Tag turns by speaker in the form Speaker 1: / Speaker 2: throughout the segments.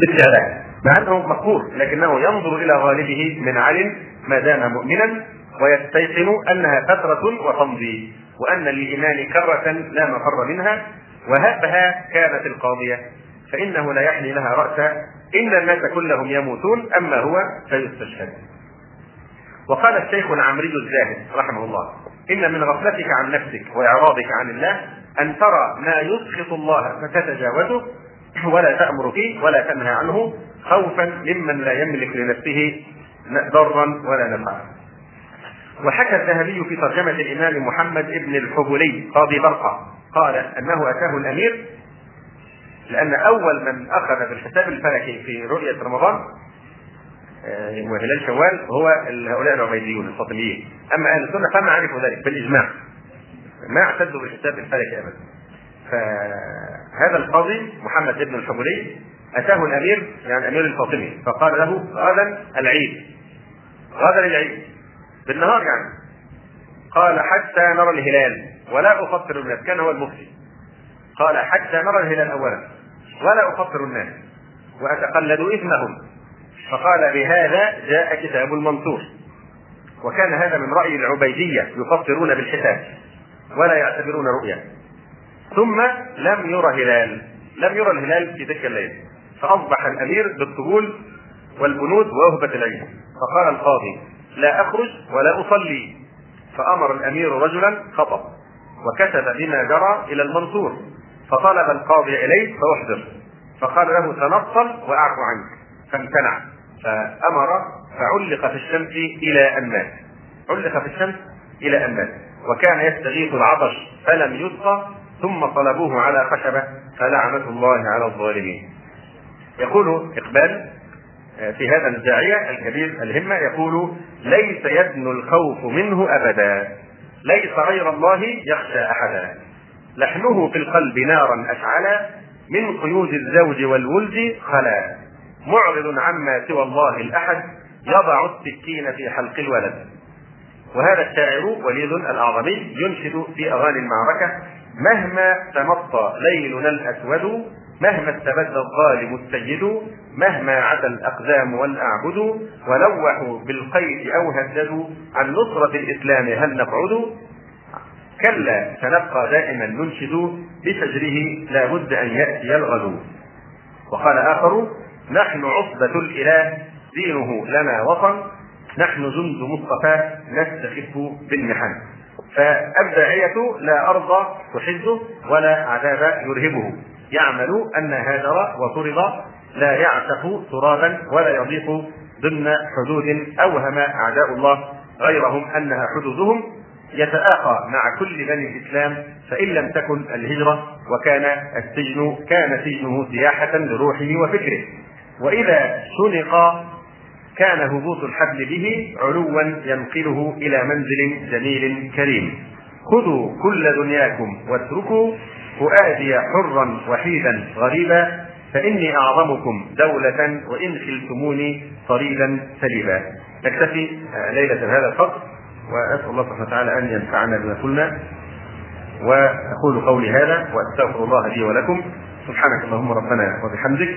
Speaker 1: باستعلاء مع أنه مقهور لكنه ينظر إلى غالبه من علم ما دام مؤمنا ويستيقن أنها فترة وتمضي وأن للإيمان كرة لا مفر منها وهبها كانت القاضية فإنه لا يحني لها راسا إن الناس كلهم يموتون أما هو فيستشهد. وقال الشيخ العمري الزاهد رحمه الله إن من غفلتك عن نفسك وإعراضك عن الله أن ترى ما يسخط الله فتتجاوزه ولا تأمر فيه ولا تنهى عنه خوفا ممن لا يملك لنفسه ضرا ولا نفعا. وحكى الذهبي في ترجمة الإمام محمد بن الحبلي قاضي برقة قال أنه أتاه الأمير لأن أول من أخذ بالحساب الفلكي في رؤية رمضان آه، وهلال شوال هو هؤلاء العبيديون الفاطميين. أما أهل السنة فما عرفوا ذلك بالإجماع. ما اعتدوا بالحساب الفلكي ابدا. فهذا القاضي محمد بن الحمولي أتاه الأمير يعني امير الفاطمي فقال له غدا العيد. غدا العيد بالنهار يعني. قال حتى نرى الهلال ولا أفطر الناس كان هو المفتي. قال حتى نرى الهلال اولا ولا أفطر الناس وأتقلد إثمهم. فقال بهذا جاء كتاب المنصور. وكان هذا من رأي العبيدية يفطرون بالحساب ولا يعتبرون رؤيا ثم لم يرى هلال. لم يرى الهلال في تلك الليلة فأصبح الأمير بالطبول والبنود ووهبة العيد. فقال القاضي لا أخرج ولا أصلي. فأمر الأمير رجلا خطب وكتب بما جرى إلى المنصور. فطلب القاضي إليه فأحضر. فقال له تنصل وأعفو عنك. فامتنع. فأمر فعلق في الشمس إلى أن مات. علق في الشمس إلى أن مات. وكان يستغيث العطش فلم يسقى ثم طلبوه على خشبة فلعنة الله على الظالمين. يقول إقبال آه، في هذا الداعية الكبير الهمة يقول ليس يدن الخوف منه أبدا ليس غير الله يخشى أحدا. لحنه في القلب نارا أشعلا من قيود الزوج والولد خلا. معرض عما سوى الله الأحد يضع السكين في حلق الولد. وهذا الشاعر وليد الأعظمي ينشد في أغاني المعركة مهما تمطى ليلنا الأسود مهما استبد الظالم السيد مهما عدا الأقدام والأعبد ولوحوا بالقيد أو هددوا عن نصرة الإسلام هل نقعد؟ كلا سنبقى دائما ننشد بفجره لا بد أن يأتي الغدو وقال آخر نحن عصبة الإله دينه لنا وطن نحن جند مصطفى نستخف بالمحن. فالداعية لا أرض تحزه ولا عذاب يرهبه. يعمل أن هاجر وطرد لا يعشق ترابا ولا يضيق ضمن حدود أوهم أعداء الله. غيرهم أنها حدودهم. يتآخى مع كل بني الإسلام فإن لم تكن الهجرة وكان السجن كان سجنه سياحة لروحه وفكره. وإذا سنق كان هبوط الحبل به علوا ينقله إلى منزل جميل كريم. خذوا كل دنياكم واتركوا فؤادي حرا وحيدا غريبا فإني أعظمكم دولة وإن خلتموني طريدا سليبا. نكتفي ليلة هذا الفصل وأسأل الله سبحانه وتعالى أن ينفعنا بما قلنا. وأقول قولي هذا وأستغفر الله لي ولكم. سبحانك اللهم ربنا وبحمدك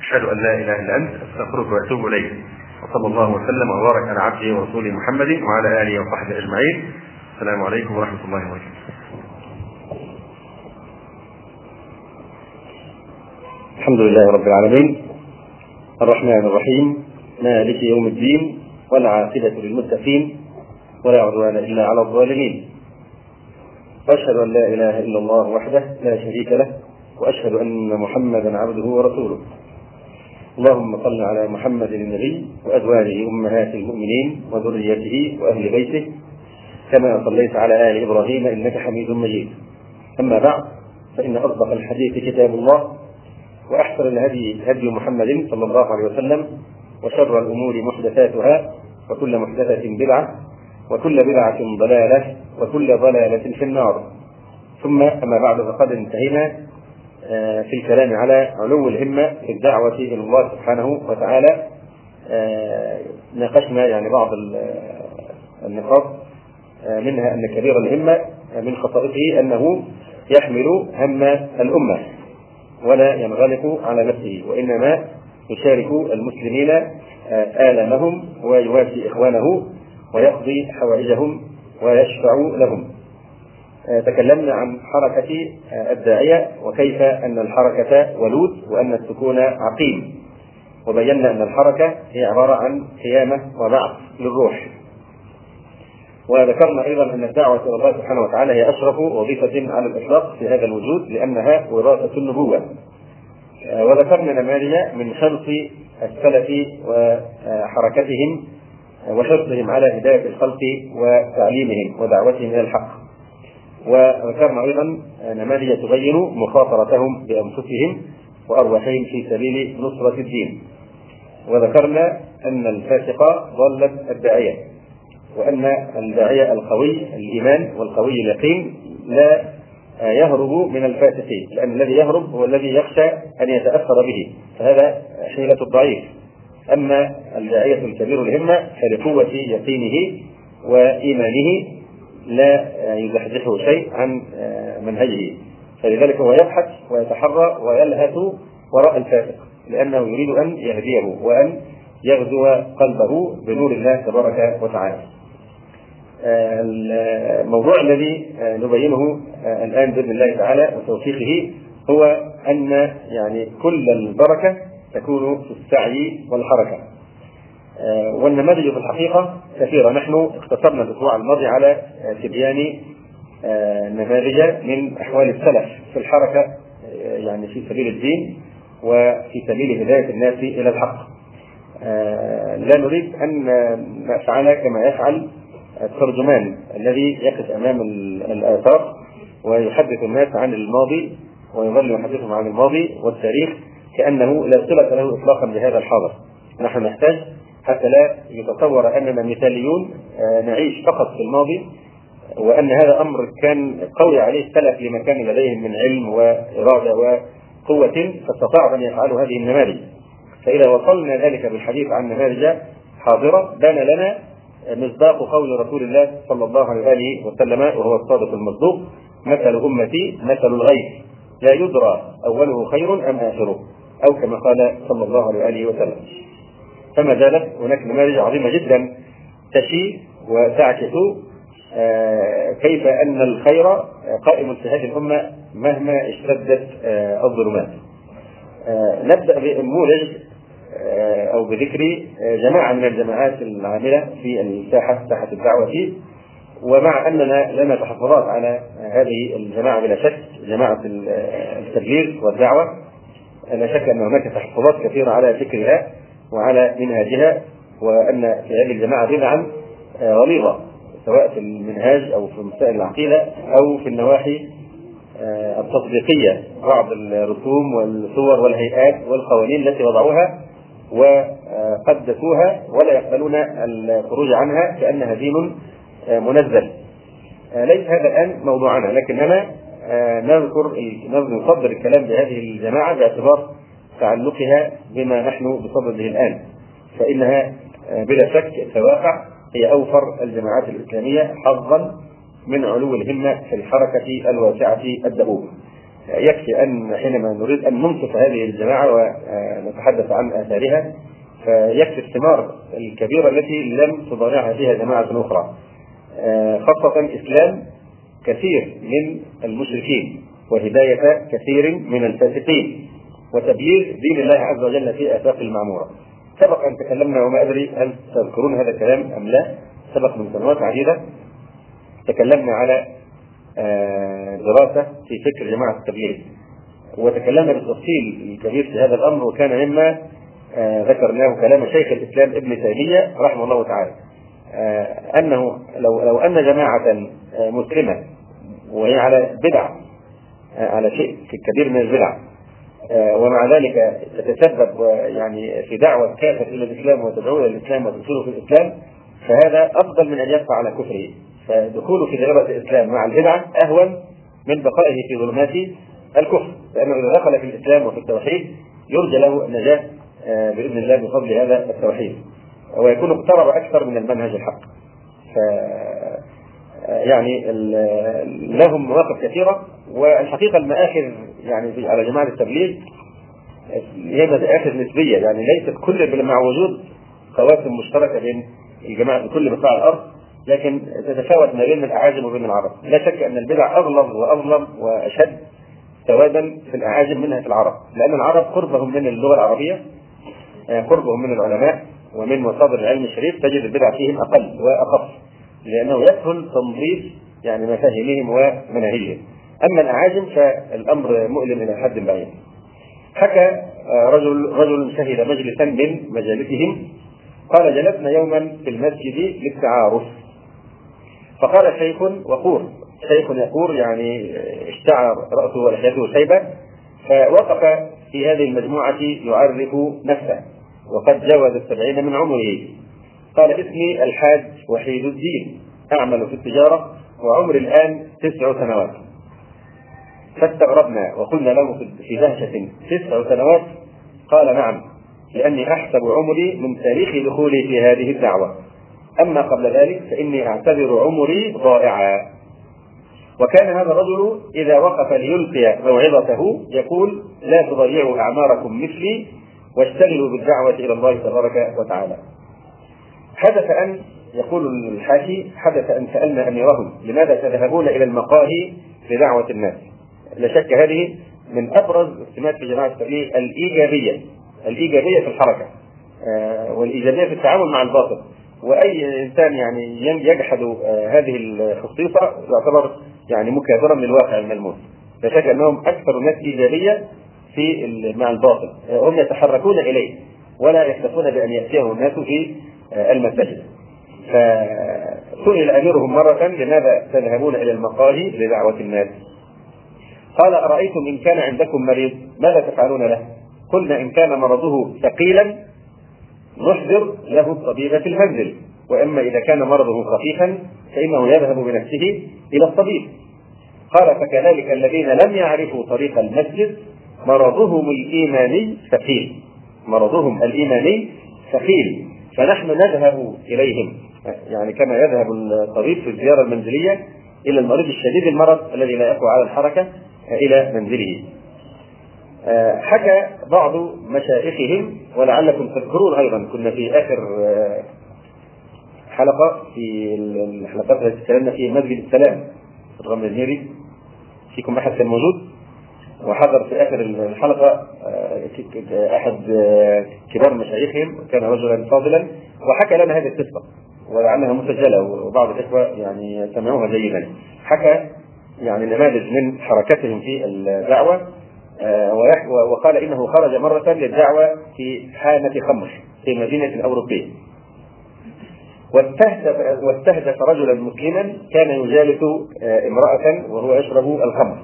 Speaker 1: أشهد أن لا إله إلا أنت أستغفرك وأتوب إليك. وصلى الله وسلم وبارك على عبده ورسوله محمد وعلى آله وصحبه أجمعين. السلام عليكم ورحمة الله وبركاته.
Speaker 2: الحمد لله رب العالمين. الرحمن الرحيم. مالك يوم الدين. والعاقبة للمتقين. ولا عدوان إلا على الظالمين. وأشهد أن لا إله إلا الله وحده لا شريك له. وأشهد أن محمدا عبده ورسوله. اللهم صل على محمد النبي وأزواجه أمهات المؤمنين وذريته وأهل بيته. كما صليت على آل إبراهيم إنك حميد مجيد. أما بعد فإن أصدق الحديث كتاب الله وأحسن الهدي هدي محمد صلى الله عليه وسلم وشر الأمور محدثاتها وكل محدثة بدعة وكل بدعة ضلالة وكل ضلالة في النار. ثم أما بعد فقد انتهينا في الكلام على علو الهمة في الدعوة إلى الله سبحانه وتعالى. آه، ناقشنا يعني بعض النقاط آه، منها أن كبير الهمة من خصائصه أنه يحمل هم الأمة ولا ينغلق على نفسه وإنما يشارك المسلمين آلامهم ويواسي إخوانه ويقضي حوائجهم ويشفع لهم. تكلمنا عن حركة الداعية وكيف أن الحركة ولود وأن السكون عقيم وبينا أن الحركة هي عبارة عن قيامة وبعث للروح وذكرنا أيضا أن الدعوة إلى الله سبحانه وتعالى هي أشرف وظيفة على الإطلاق في هذا الوجود لأنها وراثة النبوة. وذكرنا نماذج من حرص السلف وحركتهم وحرصهم على هداية الخلق وتعليمهم ودعوتهم إلى الحق. وذكرنا أيضا نماذج تبين مخاطرتهم بأنفسهم وأرواحهم في سبيل نصرة الدين. وذكرنا أن الفاسق ضلت الداعية وأن الداعية القوي الإيمان والقوي اليقين لا يهرب من الفاسقين لأن الذي يهرب هو الذي يخشى أن يتأثر به فهذا حيلة الضعيف أما الداعية الكبير الهمة فلقوة يقينه وإيمانه لا يزحزحه شيء عن منهجه فلذلك هو يبحث ويتحرى ويلهث وراء الفاسق لأنه يريد أن يهديه وأن يغزو قلبه بنور الله تبارك وتعالى. الموضوع الذي نبينه الآن بإذن الله تعالى وتوفيقه هو أن يعني كل البركة تكون في السعي والحركة. والنماذج في الحقيقة كثيرة، نحن اقتصرنا الأسبوع الماضي على تبيان نماذج من أحوال السلف في الحركة يعني في سبيل الدين وفي سبيل هداية الناس إلى الحق. لا نريد أن نفعل كما يفعل الترجمان الذي يقف أمام الآثار ويحدث الناس عن الماضي ويظل يحدثهم عن الماضي والتاريخ كأنه لا صلة له اطلاقا بهذا الحاضر. نحن نحتاج حتى لا يتصور اننا مثاليون نعيش فقط في الماضي وأن هذا أمر كان قوي عليه السلف لما كان لديهم من علم وإرادة وقوة فاستطاعوا أن يفعلوا هذه النماذج. فإذا وصلنا ذلك بالحديث عن نماذج حاضرة بان لنا مصداق قول رسول الله صلى الله عليه وسلم وهو الصادق المصدوق مثل أمتي مثل الغيث لا يدرى أوله خير أم آخره أو كما قال صلى الله عليه وسلم فما زالت هناك نماذج عظيمة جدا تشي وتعكس كيف أن الخير قائم في هذه الأمة مهما اشتدت الظلمات. نبدأ بنموذج أو بذكر جماعة من الجماعات العاملة في الساحة ساحة الدعوة ومع أننا لنا تحفظات على هذه الجماعة بلا شك جماعة التبليغ والدعوة لا شك أن هناك تحفظات كثيرة على فكرها وعلى منهاجها وأن في هذه الجماعة بدعا غليظة سواء في المنهاج أو في مسائل العقيدة أو في النواحي التطبيقية بعض الرسوم والصور والهيئات والقوانين التي وضعوها وقدسوها ولا يقبلون الخروج عنها كأنها دين منزل. ليس هذا الآن موضوعنا لكننا نذكر نصدر الكلام بهذه الجماعة باعتبار تعلقها بما نحن بصدده الآن فإنها بلا شك في الواقع هي أوفر الجماعات الإسلامية حظا من علو الهمة في الحركة الواسعة الدؤوب. يكفي أن حينما نريد أن ننصف هذه الجماعة ونتحدث عن آثارها فيكفي الثمار الكبيرة التي لم تضارعها فيها جماعة أخرى. خاصة إسلام كثير من المشركين وهداية كثير من الفاسقين وتبليغ دين الله عز وجل في آفاق المعمورة. سبق أن تكلمنا وما أدري هل تذكرون هذا الكلام أم لا. سبق من سنوات عديدة تكلمنا على دراسة في فكر جماعة التبليغ وتكلمنا بالتفصيل الكبير في هذا الأمر وكان مما ذكرناه كلام شيخ الإسلام ابن تيمية رحمه الله تعالى. أنه لو لو أن جماعة مسلمة وهي على بدع على شيء كبير من البدع ومع ذلك تتسبب يعني في دعوة كافر إلى الإسلام وتدعو إلى الإسلام وتدخله في الإسلام فهذا أفضل من أن يبقى على كفره. فدخوله في دائرة الإسلام مع البدعة أهون من بقائه في ظلمات الكفر. لأنه إذا دخل في الإسلام وفي التوحيد يرجى له النجاة بإذن الله بفضل هذا التوحيد. ويكون اقترب أكثر من المنهج الحق. ف يعني لهم مواقف كثيرة والحقيقة المآخذ يعني على جماعة التبليغ هي مسائل نسبية يعني ليست كل مع وجود قواسم مشتركة بين الجماعة في كل بقاع الأرض لكن تتفاوت ما بين الأعاجم وبين العرب. لا شك أن البدع أغلظ وأظلم وأشد سوادا في الأعاجم منها في العرب لأن العرب قربهم من اللغة العربية آه، قربهم من العلماء ومن مصادر العلم الشريف تجد البدع فيهم أقل واخف لأنه يسهل تنظيف يعني مفاهيمهم ومناهجهم. أما الاعاجم فالأمر مؤلم إلى حد بعيد حكى آه، رجل رجل شهد مجلسا من مجالسهم قال جلسنا يوما في المسجد للتعارف. فقال شيخ وقور شيخ يقور يعني اشتعر رأسه ولحيته شيبة فوقف في هذه المجموعة يعرف نفسه وقد جاوز السبعين من عمره. قال اسمي الحاج وحيد الدين أعمل في التجارة وعمري الآن تسع سنوات. فاستغربنا وقلنا له في دهشة تسع سنوات قال نعم لأني أحسب عمري من تاريخ دخولي في هذه الدعوة. أما قبل ذلك فإني أعتبر عمري ضائعا. وكان هذا الرجل إذا وقف ليلقي موعظته يقول لا تضيعوا أعماركم مثلي واشتغلوا بالدعوة إلى الله تبارك وتعالى. حدث أن يقول الحاشي حدث أن سألنا أميرهم لماذا تذهبون إلى المقاهي لدعوة الناس؟ لا شك هذه من أبرز السمات في جماعة التبليغ الإيجابية الإيجابية في الحركة آه، والإيجابية في التعامل مع الباطل وأي إنسان يعني يجحد آه، هذه الخصيصة يعتبر يعني مكابرا للواقع الملموس. لا شك أنهم أكثر الناس إيجابية في مع الباطل آه، هم يتحركون إليه ولا يكتفون بأن ياتيهم الناس في المساجد. فسئل أميرهم مرة لماذا تذهبون إلى المقاهي لدعوة الناس؟ قال أرأيتم إن كان عندكم مريض؟ ماذا تفعلون له؟ قلنا إن كان مرضه ثقيلا نحضر له الطبيب في المنزل. وأما إذا كان مرضه خفيفا فإنه يذهب بنفسه إلى الطبيب. قال فكذلك الذين لم يعرفوا طريق المسجد مرضهم الإيماني ثقيل. مرضهم الإيماني ثقيل. فنحن نذهب إليهم. يعني كما يذهب الطبيب في الزيارة المنزلية إلى المريض الشديد المرض الذي لا يقوى على الحركة إلى منزله. آه، حكى بعض مشايخهم ولعلكم تذكرون أيضا كنا في آخر آه، حلقة في الحلقات التي تكلمنا في مسجد السلام في الغمزيري فيكم أحد كان موجود؟ وحضر في آخر الحلقة آه، أحد كبار مشايخهم كان رجلا فاضلا. وحكى لنا هذه القصة ولعلها مسجلة وبعض الإخوة يعني سمعوها جيدا. حكى يعني نماذج من حركتهم في الدعوة آه، وقال إنه خرج مرة للدعوة في حانة خمر في مدينة أوروبية واستهدف واستهدف رجلا مسلما كان يجالس آه، امرأة وهو يشرب الخمر.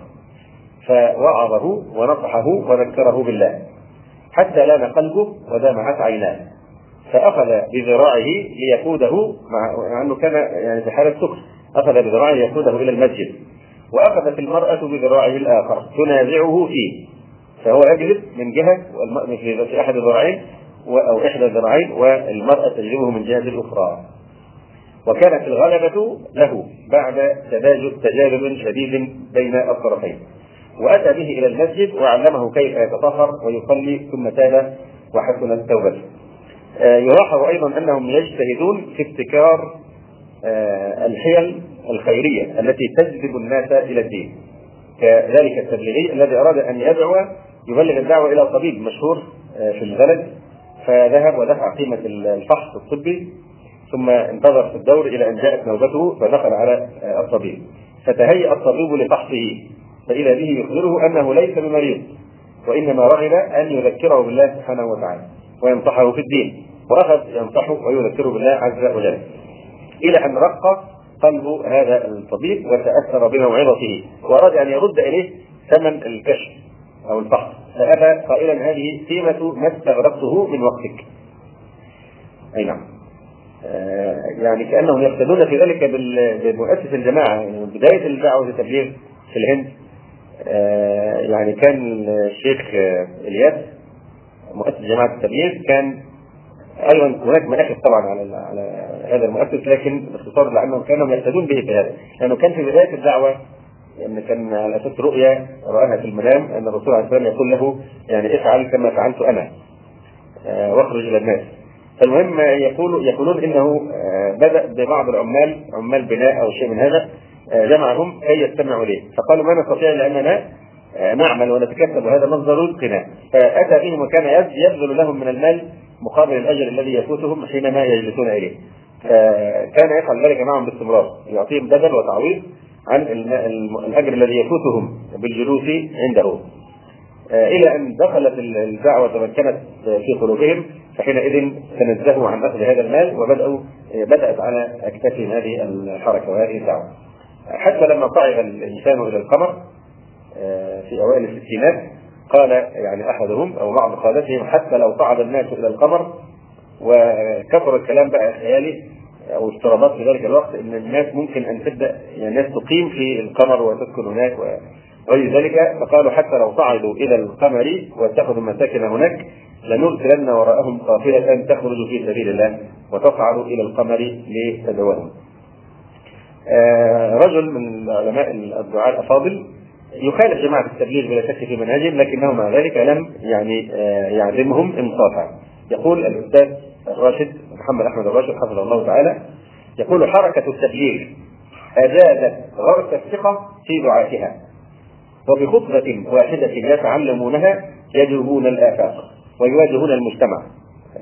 Speaker 2: فوعظه ونصحه وذكره بالله. حتى لأن قلبه ودمعت عيناه. فأخذ بذراعه ليقوده مع أنه كان يعني في حالة سكر. أخذ بذراعه ليقوده إلى المسجد. وأخذت المرأة بذراعه الآخر تنازعه فيه. فهو يجلب من جهة في احد الذراعين أو إحدى الذراعين والمرأة تجلبه من جهة الاخرى وكانت الغلبة له بعد تجارب شديد بين الطرفين. وأتى به إلى المسجد وعلمه كيف يتطهر ويصلي ثم تاب وحسنت توبته. آه، يلاحظ أيضا أنهم يجتهدون في ابتكار آه، الحيل الخيرية التي تجذب الناس إلى الدين. كذلك التبليغي الذي أراد أن يدعو يبلغ الدعوة إلى طبيب مشهور آه، في البلد فذهب ودفع قيمة الفحص الطبي ثم انتظر في الدور إلى أن جاءت نوبته فدخل على آه، الطبيب. فتهيأ الطبيب لفحصه فإذا به يخبره أنه ليس بمريض وإنما رغب أن يذكره بالله سبحانه وتعالى وينصحه في الدين. ورغب ينصحه ويذكره بالله عز وجل. إلى أن رق قلب هذا الطبيب وتأثر بموعظته وأراد أن يرد إليه ثمن الكشف أو الفحص فأبى قائلا هذه قيمه ما استغرقته من وقتك. أي نعم. آه يعني كأنهم يقتدون في ذلك بمؤسس الجماعة يعني بداية الدعوة للتبليغ في الهند آه يعني كان الشيخ إلياس مؤسس جماعة التبليغ كان أيضا هناك مناقب طبعا على على هذا المؤسس لكن باختصار لانهم كانوا يهتدون به في هذا. لأنه كان في بداية الدعوة لأن كان على أساس رؤيا رآها في المنام أن الرسول عليه والسلام يقول له يعني افعل كما فعلت أنا آه، واخرج إلى الناس. فالمهم يقول يقولون إنه آه، بدأ ببعض العمال عمال بناء أو شيء من هذا آه، جمعهم كي يستمعوا إليه. فقالوا ما نستطيع لاننا نعمل ونتكسب وهذا مصدر رزقنا. فأتى بهم وكان يبذل لهم من المال مقابل الأجر الذي يفوتهم حينما يجلسون إليه. كان يفعل ذلك معهم باستمرار يعطيهم بدل وتعويض عن الأجر الذي يفوتهم بالجلوس عنده آه، إلى أن دخلت الدعوة وتمكنت في قلوبهم فحينئذ تنزهوا عن أخذ هذا المال وبدأوا آه، بدأت على اكتافهم هذه الحركة وهذه الدعوة. حتى لما صعد الإنسان إلى القمر آه، في أوائل الستينات قال يعني أحدهم أو بعض قادتهم حتى لو صعد الناس إلى القمر وكثر الكلام بقى خيالي أو افتراضات في ذلك الوقت إن الناس ممكن أن تبدأ يعني الناس تقيم في القمر وتسكن هناك وغير ذلك فقالوا حتى لو صعدوا إلى القمر واتخذوا مساكن هناك لنرسلن وراءهم قافلة تخرج في سبيل الله وتصعد إلى القمر لتدعوهم. آه رجل من علماء الدعاء الأفاضل يخالف جماعة التبليغ بلا شك في منهجهم لكنه مع ذلك لم يعني آه يعزمهم انصافا. يقول الأستاذ الراشد محمد أحمد الراشد حفظه الله تعالى يقول حركة التبليغ اجازت غرس الثقة في دعاتها وبخطبة واحدة يتعلمونها يجوبون الآفاق ويواجهون المجتمع.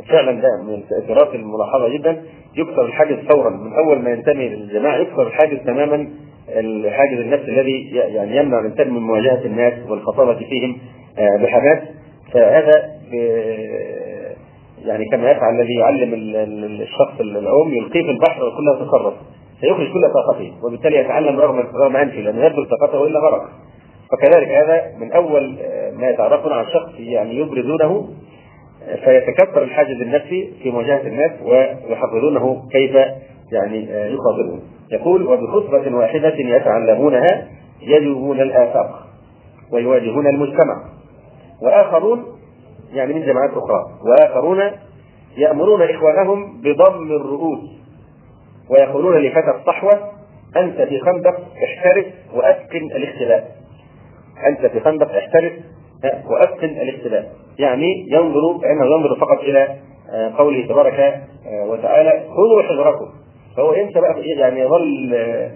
Speaker 2: فعلا ده من التاثيرات الملاحظة جدا يكسر الحاجز فورا من أول ما ينتمي للجماعة يكسر الحاجز تماما الحاجز النفسي الذي يعني يمنع الإنسان من مواجهة الناس والخطابة فيهم آه، بحماس. فهذا يعني كما يفعل الذي يعلم الشخص العوم يلقيه في البحر ويقول تصرف سيخرج كل طاقته وبالتالي يتعلم رغم رغم انفه لأنه يبذل طاقته وإلا غرق. فكذلك هذا من أول ما يتعرفون على الشخص يعني يبرزونه فيتكثر الحاجز النفسي في مواجهة الناس ويحفظونه كيف يعني يخاطبهم يقول وبخطبة واحدة يتعلمونها يجوبون الآفاق ويواجهون المجتمع. وآخرون يعني من جماعات أخرى. وآخرون يأمرون إخوانهم بضم الرؤوس ويقولون لفتى الصحوة أنت في خندق احترس وأتقن الاختلاف. أنت في خندق احترس وأتقن الاختلاف. يعني ينظر فإنه ينظر فقط إلى آه، قوله تبارك آه، وتعالى خذوا حذركم. فهو ينسى بقى يعني يظل آه،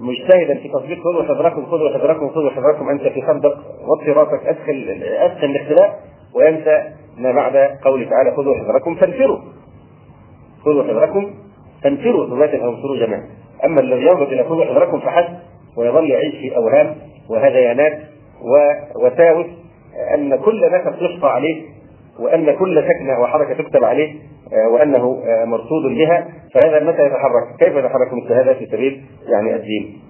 Speaker 2: مجتهدا في تطبيق خذوا حذركم خذوا حذركم خذوا حذركم. أنت في خندق وطي راسك ادخل ادخل الاختلاف. وينسى ما بعد قوله تعالى خذوا حذركم فانفروا خذوا حذركم فانفروا ثبات أو جماعة أما الذي ينظر إلى خذوا حذركم فحسب ويظل يعيش في أوهام وهذيانات ووساوس أن كل نفس يشفى عليه وأن كل سكنة وحركة تكتب عليه آه، وأنه آه، مرصود بها فهذا متى يتحرك؟ كيف يتحرك مثل هذا في سبيل يعني الدين؟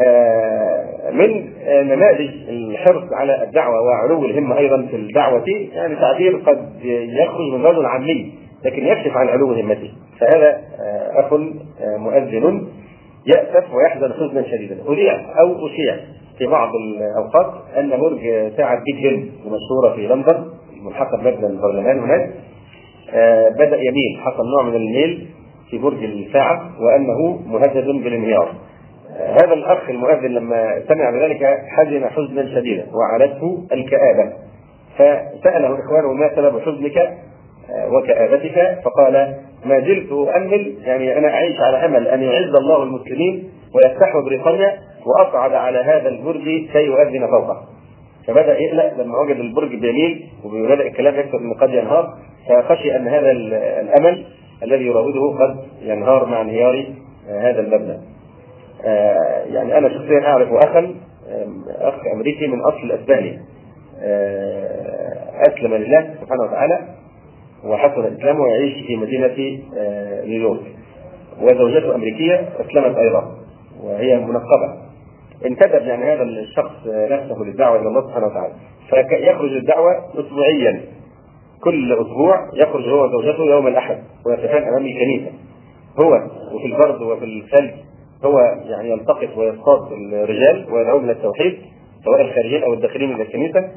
Speaker 2: آه، من نماذج الحرص على الدعوة وعلو الهمة أيضا في الدعوة يعني تعبير قد يخرج من رجل عامي لكن يكشف عن علو همته فهذا أخ مؤذن يأسف ويحزن حزنا شديدا. أذيع أو أشيع في بعض الأوقات أن برج ساعة بيج بن المشهورة في لندن ملحقة بمبنى البرلمان هناك آه، بدأ يميل حصل نوع من الميل في برج الساعة وأنه مهدد بالانهيار. آه، هذا الأخ المؤذن لما سمع بذلك حزن حزنا شديدا وعلته الكآبة. فسأله إخوانه ما سبب حزنك آه، وكآبتك؟ فقال ما زلت أؤمل يعني أنا أعيش على أمل أن يعز الله المسلمين ويفتح بريطانيا وأصعد على هذا البرج كي يؤذن فوقه. فبدأ يقلق لما وجد البرج بيميل وبدأ الكلام يكثر انه قد ينهار فخشي أن هذا الأمل الذي يراوده قد ينهار مع انهيار آه، هذا المبنى. آه، يعني أنا شخصيا أعرف اخا أخ أمريكي من أصل أسباني. آه، أسلم لله سبحانه وتعالى وحصل اسلامه ويعيش في مدينة نيويورك. وزوجته أمريكية أسلمت أيضا وهي منقبة. انتدب يعني هذا الشخص نفسه للدعوة إلى الله سبحانه وتعالى. فيخرج الدعوة اسبوعيا. كل أسبوع يخرج هو وزوجته يوم الأحد ويقفان امام الكنيسه هو وفي البرد وفي الثلج. هو يعني يلتقط ويصطاد الرجال ويدعوهم إلى التوحيد سواء الخارجين أو الداخلين من الكنيسة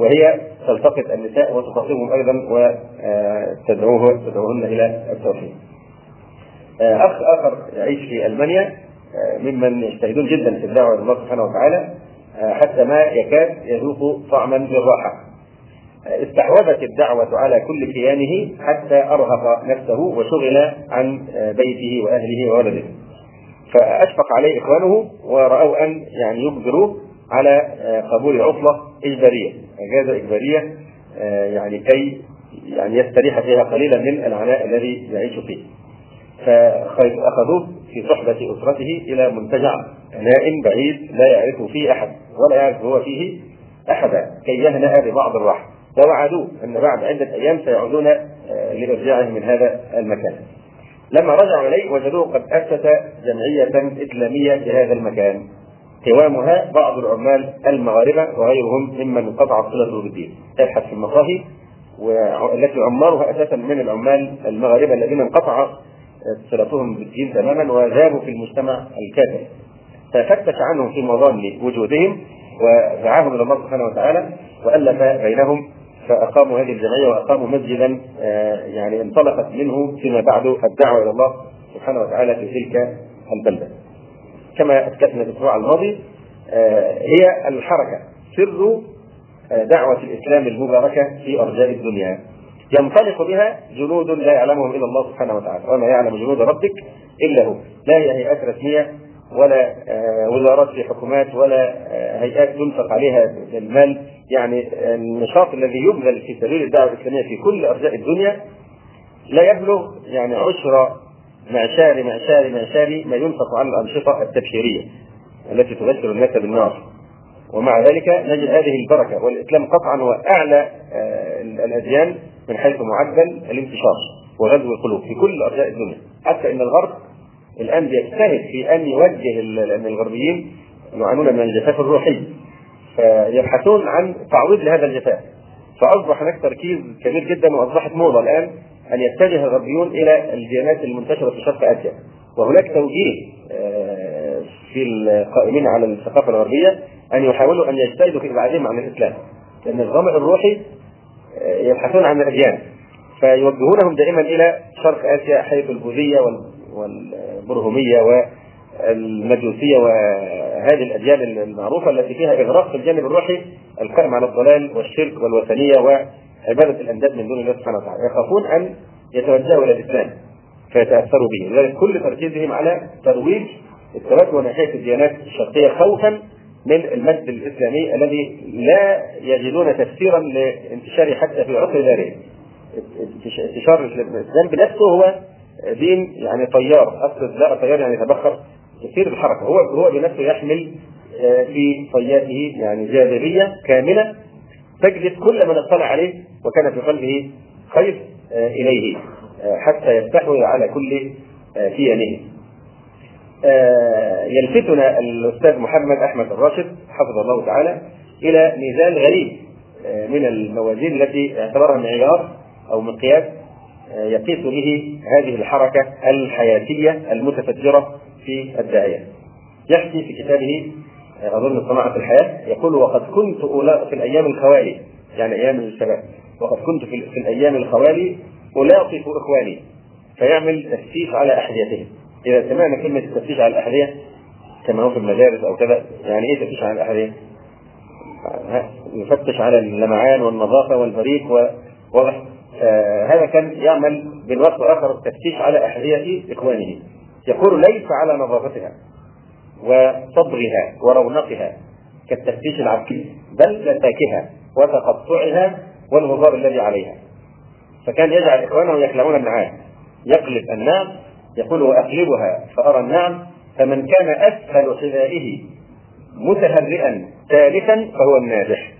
Speaker 2: وهي تلتقط النساء وتخاطبهم أيضا وتدعوه تدعوهن إلى التوحيد. أخ آخر يعيش في ألمانيا ممن يجتهدون جدا في الدعوة إلى الله سبحانه وتعالى حتى ما يكاد يذوق طعما للراحه استحوذت الدعوة على كل كيانه حتى أرهق نفسه وشغل عن بيته وأهله وولده فأشفق عليه إخوانه ورأوا أن يعني يجبروه على قبول عطلة إجبارية إجازة إجبارية يعني كي يعني يستريح فيها قليلا من العناء الذي يعيش فيه. فأخذوه في صحبة أسرته إلى منتجع نائم بعيد لا يعرف فيه أحد ولا يعرف هو فيه أحدا كي يهنأ ببعض الراحة. ووعدوه أن بعد عدة أيام سيعودون لإرجاعه من هذا المكان. لما رجعوا إليه وجدوه قد أسس جمعية إسلامية في هذا المكان. قوامها بعض العمال المغاربة وغيرهم ممن انقطعت صلته بالدين تبحث في المصاهي والتي عمارها أساسا من العمال المغاربة الذين انقطع صلتهم بالدين تماما وذابوا في المجتمع الكافر. ففتش عنهم في مظان وجودهم ودعاهم إلى الله سبحانه وتعالى وألف بينهم فأقاموا هذه الجمعية وأقاموا مسجدا يعني انطلقت منه فيما بعد الدعوة إلى الله سبحانه وتعالى في تلك البلدة. كما اثبتنا الأسبوع الماضي هي الحركة سر دعوة الإسلام المباركة في أرجاء الدنيا. ينطلق بها جنود لا يعلمهم إلا الله سبحانه وتعالى، وما يعلم جنود ربك إلا هو، لا هي هيئات رسمية ولا وزارات في حكومات ولا هيئات تنفق عليها المال يعني النشاط الذي يبذل في سبيل الدعوة الإسلامية في كل أرجاء الدنيا لا يبلغ يعني عشر معشار معشار معشار ما ينفق على الأنشطة التبشيرية التي تبشر الناس بالنار. ومع ذلك نجد هذه البركة والإسلام قطعا هو اعلى الأديان من حيث معدل الانتشار وغزو القلوب في كل أرجاء الدنيا. حتى إن الغرب الآن بيجتهد في أن يوجه الغربيين يعانون من الجفاف الروحي فيبحثون عن تعويض لهذا الجفاف فأصبح هناك تركيز كبير جدا وأصبحت موضة الآن أن يتجه الغربيون إلى الديانات المنتشرة في شرق آسيا. وهناك توجيه في القائمين على الثقافة الغربية أن يحاولوا أن يجتهدوا في إبعادهم عن الإسلام. لأن الظمأ الروحي يبحثون عن الأديان. فيوجهونهم دائما إلى شرق آسيا حيث البوذية والبرهميه والمجوسيه وهذه الأديان المعروفة التي فيها إغراق في الجانب الروحي القائم على الضلال والشرك والوثنية وعبادة الأنداد من دون الله سبحانه وتعالى. يخافون أن يتوجهوا إلى الإسلام فيتأثروا به. لذلك كل تركيزهم على ترويج التوجه ناحيه الديانات الشرقية خوفا من المجد الإسلامي الذي لا يجدون تفسيرا لانتشاره حتى في عقر ذلك. انتشار الإسلام بنفسه هو دين يعني طيار اقصد لا طيار يعني يتبخر يسير بالحركه هو هو بنفسه يحمل في طياته يعني جاذبية كاملة تجذب كل من اطلع عليه وكان في قلبه خير إليه حتى يستحوذ على كل كيانه. يلفتنا الأستاذ محمد أحمد الراشد حفظه الله تعالى إلى ميزان غريب من الموازين التي اعتبرها معيار أو مقياس يقيس به هذه الحركة الحياتية المتفجرة في الداعية. يحكي في كتابه أظن صناعة الحياة يقول وقد كنت في الأيام الخوالي يعني أيام الشباب وقد كنت في, الأيام الخوالي ألاطف إخواني فيعمل تفتيش على أحذيتهم. إذا سمعنا كلمة التفتيش على الأحذية كما هو في المدارس أو كذا يعني إيه تفتيش على الأحذية؟ يفتش على اللمعان والنظافة والبريق وواضح آه هذا كان يعمل بالوقت الآخر التفتيش على أحذية إخوانه يقول ليس على نظافتها وصبغها ورونقها كالتفتيش العبكي بل لتاكها وتقطعها والغبار الذي عليها. فكان يجعل إخوانه يخلعون النعام. يقلب النعم يقول وأقلبها فأرى النعم فمن كان اسفل حذائه متهرئا ثالثا فهو الناجح.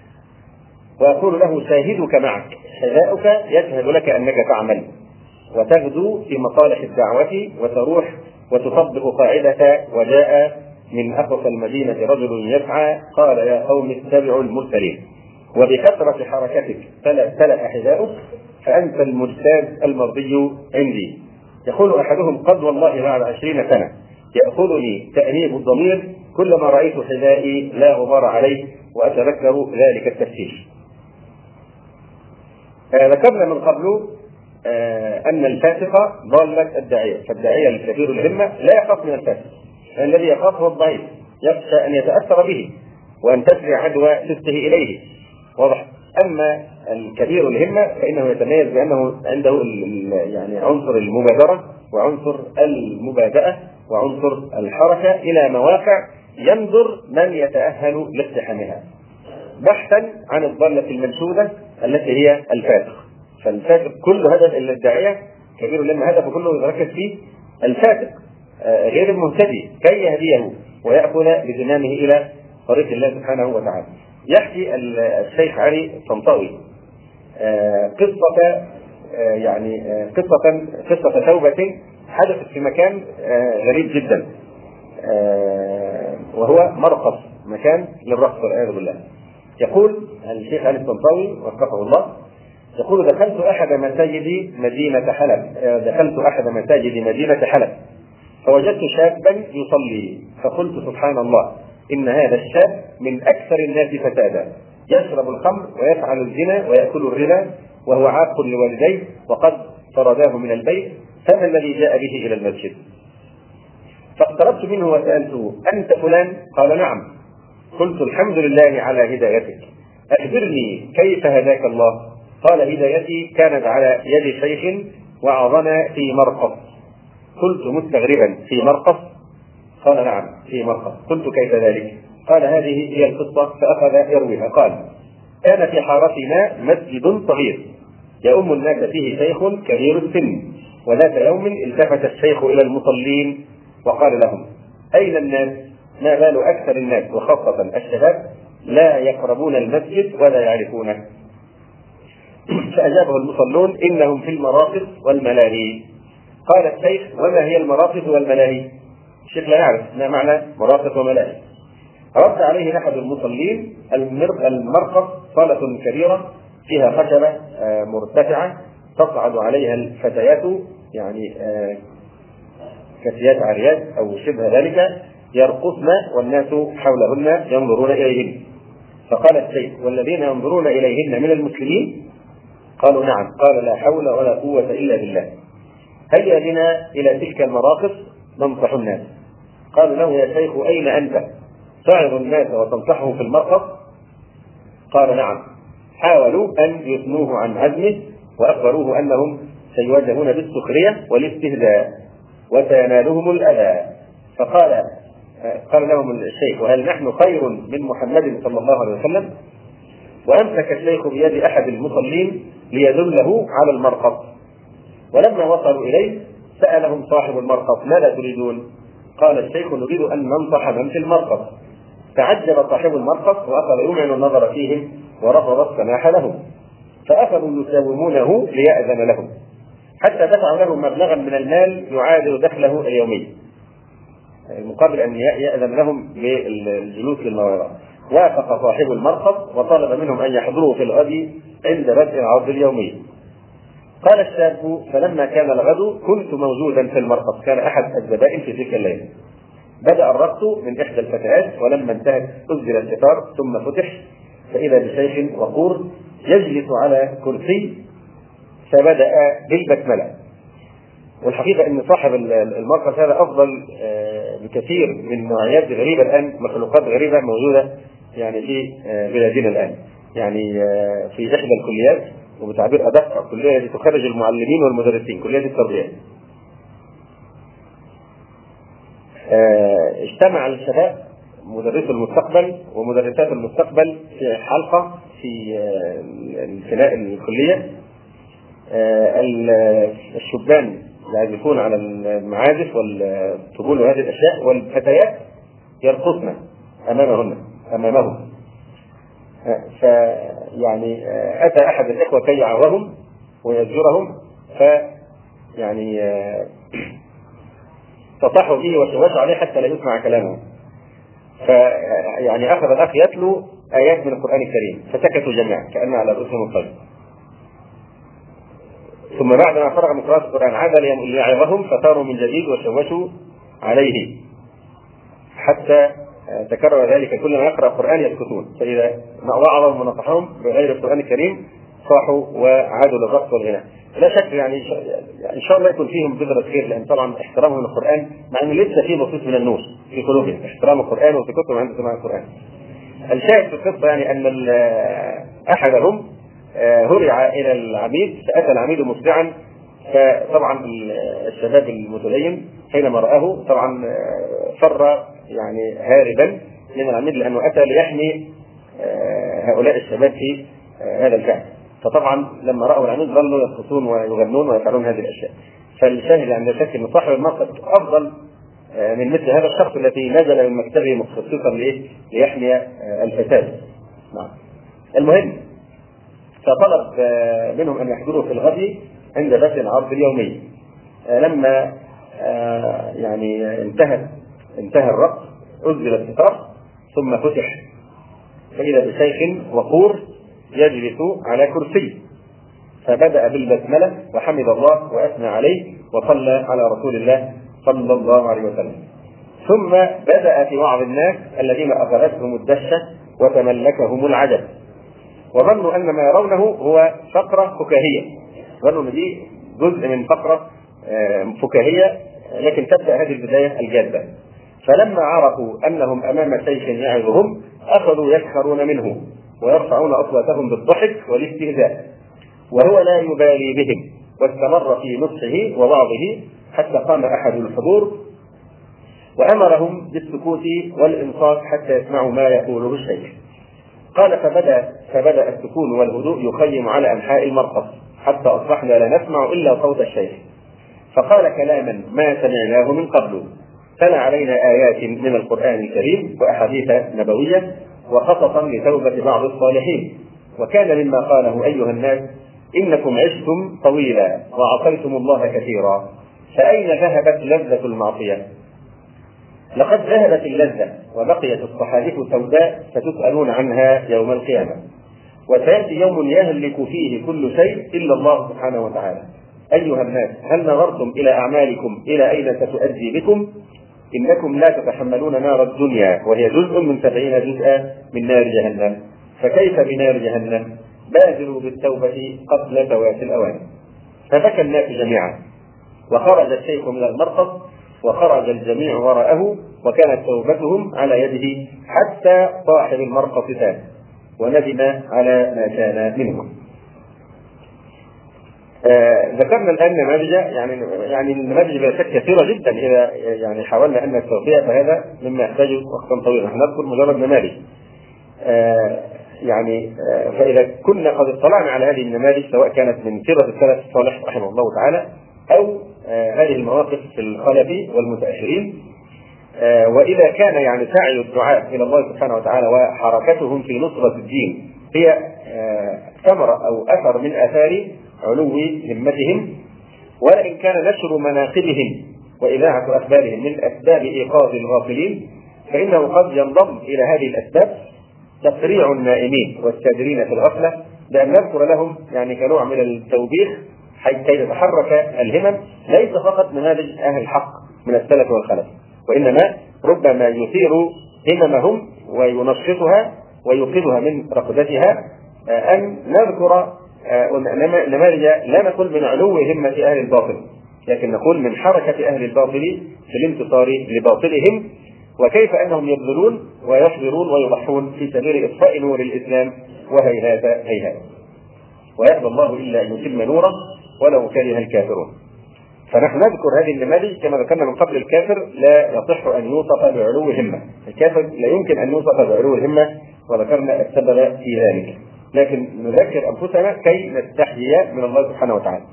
Speaker 2: ويقول له شاهدك معك حذاؤك يشهد لك أنك تعمل وتغدو في مصالح الدعوة وتروح وتطبق قاعدة وجاء من أقصى المدينة رجل يسعى قال يا قوم اتبعوا المرسلين. وبكثرة حركتك تلأ حذاؤك فأنت المجتاز المرضي عندي. يقول أحدهم قد والله بعد عشرين سنة يأخذني تأنيب الضمير كلما رأيت حذائي لا غبار عليه وأتذكر ذلك التفتيش آه ذكرنا من قبل أن الفاسق ضالة الداعية، فالداعية الكبير الهمة لا يخاف من الفاسق. الذي يخافه الضعيف. يخشى أن يتأثر به وأن تسرع عدوى سفته إليه. واضح. أما الكبير الهمه فإنه يتميز بأنه عنده يعني عنصر المبادرة وعنصر المبادئه وعنصر الحركة إلى مواقع ينظر من يتأهل لاقتحامها. بحثا عن الضالة المنشودة التي هي الفاسق. فالفاسق كل هدف الداعيه كبير لما هدفه كله يركز فيه الفاسق آه، غير المهتدي كي يهديه ويأخذ بزمامه إلى طريق الله سبحانه وتعالى. يحكي الشيخ علي الطنطاوي آه، قصة آه، يعني قصة قصة توبة حدثت في مكان غريب جدا وهو مرقص مكان للرقص والعياذ بالله. يقول الشيخ علي الطنطاوي وفقه الله يقول دخلت أحد مساجد مدينة حلب. دخلت أحد مساجد مدينة حلب. فوجدت شابا يصلي. فقلت سبحان الله إن هذا الشاب من أكثر الناس فسادا يشرب الخمر ويفعل الزنا ويأكل الربا وهو عاق لوالديه وقد طرداه من البيت. فما الذي جاء به إلى المسجد؟ فاقتربت منه وسألته أنت فلان؟ قال نعم. قلت الحمد لله على هدايتك. أخبرني كيف هداك الله؟ قال هدايتي كانت على يد شيخ وعظنا في مرقص. قلت مستغربا في مرقص؟ قال نعم في مرقص. قلت كيف ذلك؟ قال هذه هي القصة فأخذ يرويها. قال كان في حارتنا مسجد صغير يؤم الناس فيه شيخ كبير السن وذات يوم التفت الشيخ إلى المصلين وقال لهم أين الناس؟ ما بال أكثر الناس وخاصة الشباب لا يقربون المسجد ولا يعرفونه. فأجابه المصلون إنهم في المراقص والملاهي قال الشيخ وما هي المراقص والملاهي؟ الشيخ لا يعرف ما معنى مراقص وملاهي رد عليه أحد المصلين المرقص صالة كبيرة فيها خشبة آه، مرتفعة تصعد عليها الفتيات يعني آه، كسيات عريات أو شبه ذلك يرقصن والناس حولهن ينظرون إليهن. فقال الشيخ والذين ينظرون إليهن من المسلمين قالوا نعم قال لا حول ولا قوة إلا بالله. هيا بنا إلى تلك المراقص ننصح الناس. قالوا له يا شيخ أين أنت؟ تعظ الناس وتنصحهم في المرقص؟ قال نعم. حاولوا أن يثنوه عن عزمه وأخبروه أنهم سيواجهون بالسخرية والاستهزاء وسينالهم الأذى. فقال قال لهم الشيخ وهل نحن خير من محمد صلى الله عليه وسلم؟ وأمسك الشيخ بيد أحد المصلين ليدله على المرقص ولما وصلوا إليه سألهم صاحب المرقص ماذا تريدون؟ قال الشيخ نريد أن ننصح من في المرقص تعجب صاحب المرقص وأخذ يمعن النظر فيهم ورفض السماح لهم فأخذوا يساومونه ليأذن لهم حتى دفعوا له مبلغا من المال يعادل دخله اليومي مقابل أن يأذن لهم بالجلوس للموعظه وافق صاحب المرقص وطلب منهم أن يحضروا في الغد عند بدء العرض اليومي. قال الشاب فلما كان الغد كنت موجودا في المرقص كان أحد الزبائن في تلك الليلة. بدأ الرقص من إحدى الفتيات ولما انتهت أسجل الستار ثم فتح فإذا بشيخ وقور يجلس على كرسي فبدأ بالبسمله والحقيقة إن صاحب المرقص هذا أفضل آه، بكثير من نوعيات غريبة الآن مخلوقات غريبة موجودة يعني في آه، بلادنا الآن. يعني آه، في إحدى الكليات وبتعبير أدق الكلية التي تخرج المعلمين والمدرسين كلية التربية. اجتمع الشباب مدرسو المستقبل ومدرسات المستقبل في حلقة في الكلية. الشبان يعزفون على المعازف والطبول وهذه الأشياء والفتيات يرقصن أمامهن امامهم فيعني أتى أحد الإخوة كي يعظهم ويزجرهم ف يعني تطحوا به وشوشوا عليه حتى لا يسمع كلامه. فيعني أخذ الأخ يتلو آيات من القرآن الكريم فسكتوا جميعا كان على رؤوسهم الطيب ثم بعد ما فرغ من قراءة القرآن عاد ليعظهم فثاروا من جديد وشوشوا عليه. حتى تكرر ذلك كلما يقرأ القرآن يسكتون فإذا وعظهم ونصحهم بغير القرآن الكريم صاحوا وعادوا للرقص والغناء لا شك يعني إن شاء الله يكون فيهم بذرة خير لأن طبعا احترامهم للقرآن مع انه لسه فيه بسيط من النور في قلوبهم احترام القرآن كتب عند سماع القرآن. الشاهد في القصة يعني أن أحدهم هرع إلى العميد فأتى العميد مسرعا فطبعا الشباب المتدين حينما رآه طبعا آه، فر يعني هاربا من العميد لأنه أتى ليحمي آه، هؤلاء الشباب في هذا الفعل فطبعا لما رأوا العميد ظلوا يرقصون ويغنون ويفعلون هذه الأشياء فالشاهد عند شك ان صاحب المرقد أفضل من مثل هذا الشخص الذي نزل من مكتبه مخصصا؟ ليحمي الفساد. نعم. المهم فطلب آه، منهم أن يحضروا في الغد عند بث العرض اليومي. آه، لما آه، يعني انتهى انتهى الرقص أنزل الستار ثم فتح فإذا بشيخ وقور يجلس على كرسي. فبدأ بالبسملة وحمد الله وأثنى عليه وصلى على رسول الله صلى الله عليه وسلم. ثم بدأ في وعظ الناس الذين أخذتهم الدهشة وتملكهم العجب. وظنوا أن ما يرونه هو فقرة فكاهية. ظنوا إن دي جزء من فقرة آه، فكاهية لكن تبدأ هذه البداية الجادة. فلما عرفوا أنهم أمام شيخ يعظهم أخذوا يسخرون منه ويرفعون أصواتهم بالضحك والاستهزاء. وهو لا يبالي بهم واستمر في نصحه ووعظه حتى قام أحد الحضور. وأمرهم بالسكوت والإنصات حتى يسمعوا ما يقوله الشيخ. قال فبدا فبدأ السكون والهدوء يخيم على أنحاء المرقص حتى أصبحنا لا نسمع إلا صوت الشيخ. فقال كلاما ما سمعناه من قبل. تلا علينا آيات من القرآن الكريم وأحاديث نبوية وخصصا لتوبة بعض الصالحين. وكان مما قاله أيها الناس إنكم عشتم طويلا وعصيتم الله كثيرا فأين ذهبت لذة المعصية؟ لقد ذهبت اللذة وبقيت الصحائف سوداء فتسألون عنها يوم القيامة. وسيأتي يوم يهلك فيه كل شيء إلا الله سبحانه وتعالى. أيها الناس هل نظرتم إلى أعمالكم؟ إلى أين ستؤدي بكم؟ إنكم لا تتحملون نار الدنيا وهي جزء من سبعين جزءا من نار جهنم. فكيف بنار جهنم؟ بادروا بالتوبة قبل فوات الأوان. فبكى الناس جميعا. وخرج الشيخ من المرقص وخرج الجميع وراءه وكانت توبتهم على يده حتى صاحب المرقص تاب وندم على ما كان منهم. آه ذكرنا الآن نماذج يعني يعني النماذج بلا شك كثيرة جدا إذا يعني حاولنا أن نستوفيها فهذا مما يحتاج وقتا طويلا، نحن نذكر مجرد نماذج. آه يعني آه فإذا كنا قد اطلعنا على هذه النماذج سواء كانت من سيره السلف الصالح رحمه الله تعالى أو هذه المواقف في الخلف والمتأخرين. آه، وإذا كان يعني سعي الدعاء إلى الله سبحانه وتعالى وحركتهم في نصرة الدين هي آه، ثمرة أو أثر من آثار علو همتهم ولئن كان نشر مناقبهم واذاعه أخبارهم من أسباب إيقاظ الغافلين فإنه قد ينضم إلى هذه الأسباب تقريع النائمين والسادرين في الغفلة بان نذكر لهم يعني كنوع من التوبيخ كي تتحرك الهمم ليس فقط نماذج أهل الحق من السلف والخلف وإنما ربما يثير هممهم وينشطها ويوقظها من رقدتها آه، أن نذكر آه، نماذج لا نقول من علو همة أهل الباطل لكن نقول من حركة أهل الباطل في الانتصار لباطلهم وكيف أنهم يبذلون ويصبرون ويضحون في سبيل إطفاء نور الإسلام وهيهات هيهات. ويأبى الله إلا أن يتم نوره ولو كره الكافرون. فنحن نذكر هذه النماذج كما ذكرنا من قبل الكافر لا يصح أن يوصف بعلو همة، الكافر لا يمكن أن يوصف بعلو همة وذكرنا السبب في ذلك، لكن نذكر أنفسنا كي نستحيي من الله سبحانه وتعالى.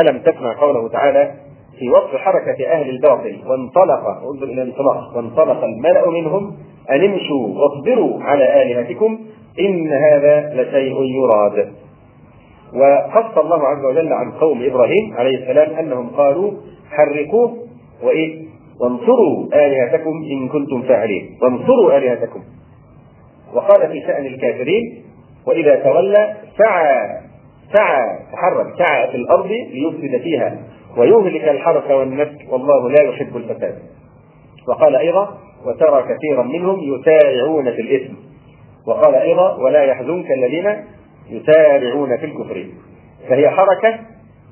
Speaker 2: ألم تسمع قوله تعالى في وصف حركة أهل الباطل وانطلق انظر إلى الانطلاق. وانطلق الملأ منهم أن امشوا واصبروا على آلهتكم إن هذا لشيء يراد. وخص الله عز وجل عن قوم إبراهيم عليه السلام أنهم قالوا حرقوه وإيه؟ وانصروا آلهتكم إن كنتم فاعلين، وانصروا آلهتكم. وقال في شأن الكافرين وإذا تولى سعى سعى تحرك سعى في الأرض ليفسد فيها ويهلك الحرث والنسل والله لا يحب الفساد. وقال أيضا وترى كثيرا منهم يسارعون في الإثم. وقال أيضا ولا يحزنك الذين يسارعون في الكفر. فهي حركة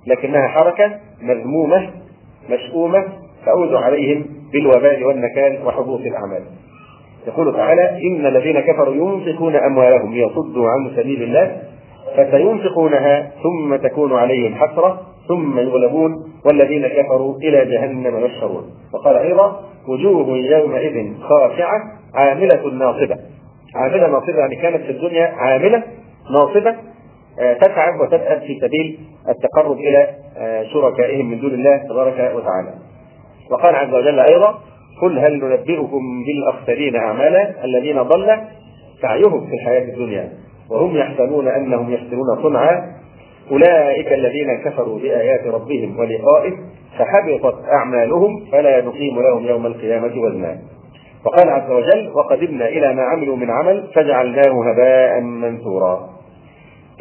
Speaker 2: لكنها حركة مذمومة مشؤومة تعود عليهم بالوبال والنكال وحبوط الأعمال. يقول تعالى إن الذين كفروا ينفقون أموالهم ليصدوا عن سبيل الله فسينفقونها ثم تكون عليهم حسرة ثم يغلبون والذين كفروا إلى جهنم يحشرون. وقال أيضا وجوه يومئذ خاشعة عاملة ناصبة. عاملة ناصبة يعني كانت في الدنيا عاملة ناصبة آه، تتعب وتتأب في سبيل التقرب إلى آه، شركائهم من دون الله تبارك وتعالى. وقال عز وجل أيضا قل هل ننبئكم بالأخسرين أعمالا الذين ضل سعيهم في الحياة الدنيا وهم يحسبون أنهم يحسنون صنعا؟ أولئك الذين كفروا بآيات ربهم ولقائه فحبطت أعمالهم فلا نقيم لهم يوم القيامة وزنا. وقال عز وجل وقدمنا إلى ما عملوا من عمل فجعلناه هباء منثورا.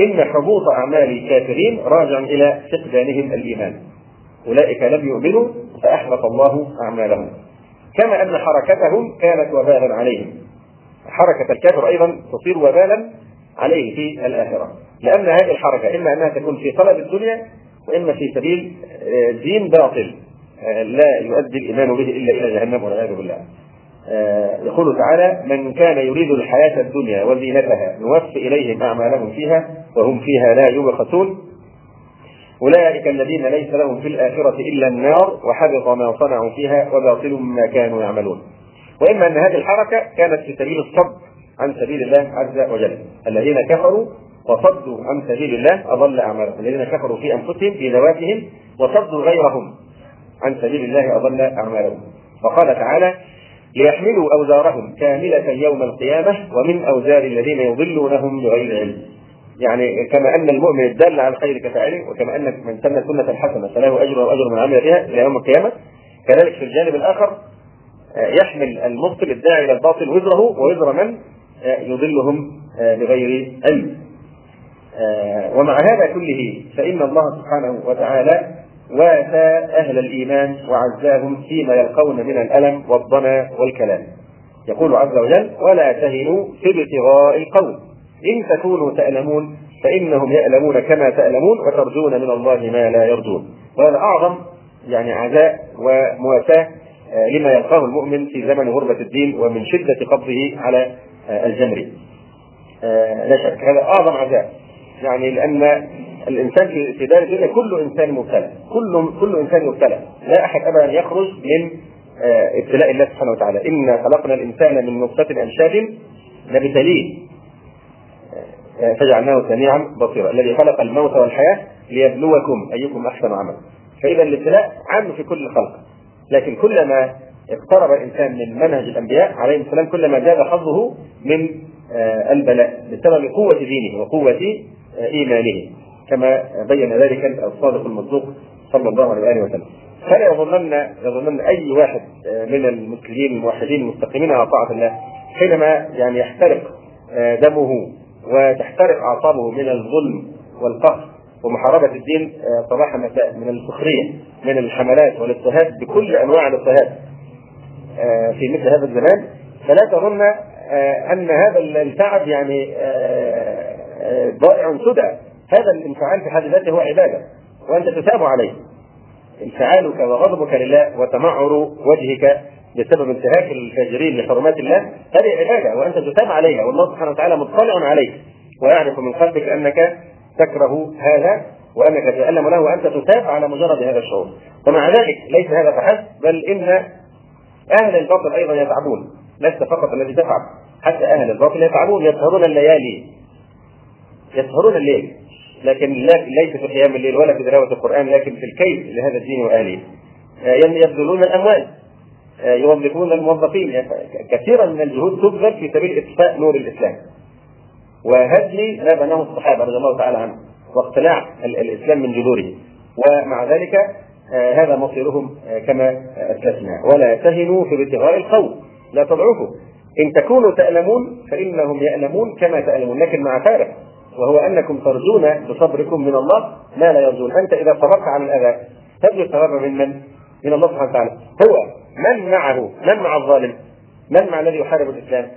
Speaker 2: إن حبوط أعمال الكافرين راجع إلى فقدانهم الإيمان. أولئك لم يؤمنوا فأحبط الله أعمالهم. كما أن حركتهم كانت وبالا عليهم. حركة الكافر أيضا تصير وبالا عليه في الآخرة. لأن هذه الحركة إما أنها تكون في طلب الدنيا وإما في سبيل آه، دين باطل آه، لا يؤدي الإيمان به إلا إلى جهنم والعياذ بالله. يقول تعالى من كان يريد الحياة الدنيا وزينتها نوفي إليهم أعمالهم فيها وهم فيها لا يبخسون. أولئك الذين ليس لهم في الآخرة إلا النار وحبط ما صنعوا فيها وباطل ما كانوا يعملون. وإما أن هذه الحركة كانت في سبيل الصد عن سبيل الله عز وجل. الذين كفروا وصدوا عن سبيل الله أضل أعمالهم. الذين كفروا في أنفسهم في ذواتهم وصدوا غيرهم عن سبيل الله أضل أعمالهم. وقال تعالى ليحملوا أوزارهم كاملة يوم القيامة ومن أوزار الذين يضلونهم بغير علم. يعني كما أن المؤمن الدال على الخير كفاعله وكما أن من سن سنه حسنه فله اجر وأجر من عمل بها إلى يوم القيامة. كذلك في الجانب الآخر آه، يحمل المبطل الداعي إلى الباطل وزره ووزر من؟ آه، يضلهم آه، بغير علم. ومع هذا كله فإن الله سبحانه وتعالى وآتى أهل الإيمان وعزاهم فيما يلقون من الألم والضنا والكلام. يقول عز وجل ولا تهنوا في ابتغاء القوم إن تكونوا تألمون فإنهم يألمون كما تألمون وترجون من الله ما لا يرجون. وهذا أعظم يعني عزاء ومواساة آه، لما يلقاه المؤمن في زمن غربة الدين ومن شدة قبضه على آه، الجمر. آه، لا شك هذا أعظم عزاء. يعني لأن الإنسان في دار الدنيا كل إنسان مبتلى. كل كل إنسان مبتلى. لا أحد أبدا يخرج من ابتلاء الله سبحانه وتعالى. إنا خلقنا الإنسان من نطفة أمشاج نبتليه فجعلناه سميعا بصيرا. الذي خلق الموت والحياة ليبلوكم أيكم أحسن عملا. فاذا الابتلاء عام في كل الخلق لكن كلما اقترب الإنسان من منهج الأنبياء عليهم السلام كلما زاد حظه من آه، البلاء بسبب قوة دينه وقوة آه، إيمانه. كما بين ذلك الصادق المصدوق صلى الله عليه وآله وسلم. فلا يظنن يظنن أي واحد آه، من المسلمين الموحدين المستقيمين على طاعة الله حينما يعني يحترق دمه وتحترق أعصابه من الظلم والقهر ومحاربة الدين آه، صباح مساء من السخريه من الحملات والاضطهاد بكل أنواع الاضطهاد آه، في مثل هذا الزمان. فلا تظن آه، أن هذا التعب يعني ضائع سدى هذا الانفعال في حد ذاته هو عبادة وأنت تثاب عليه. انفعالك وغضبك لله وتمعر وجهك بسبب انتهاك الفاجرين لحرمات الله هذه عبادة وأنت تتاب عليها والله سبحانه وتعالى مطلع عليك. ويعرف من قلبك أنك تكره هذا وأنك تتالم له وأنت تتاب على مجرد هذا الشعور. ومع ذلك ليس هذا فحسب بل إن أهل الباطل أيضا يتعبون لست فقط الذي تتعب حتى أهل الباطل يتعبون يسهرون الليالي يسهرون الليل. لكن ليس في قيام الليل ولا في تلاوة القرآن لكن في الكيد لهذا الدين وأهله. يبذلون الأموال. آه، يوظفون الموظفين. كثيرا من الجهود تبذل في سبيل إطفاء نور الإسلام. وهدم ما بناه الصحابة رضي الله تعالى عنهم واقتلاع الإسلام من جذوره. ومع ذلك آه، هذا مصيرهم آه، كما أسلفنا. ولا تهنوا في ابتغاء القوم لا تضعفوا إن تكونوا تألمون فإنهم يألمون كما تألمون لكن مع فارق. وهو أنكم ترجون بصبركم من الله ما لا يرجون. أنت إذا صبرت على الأذى ترجو الثواب من من؟ من الله سبحانه وتعالى. هو من معه؟ من مع الظالم؟ من مع الذي يحارب الإسلام؟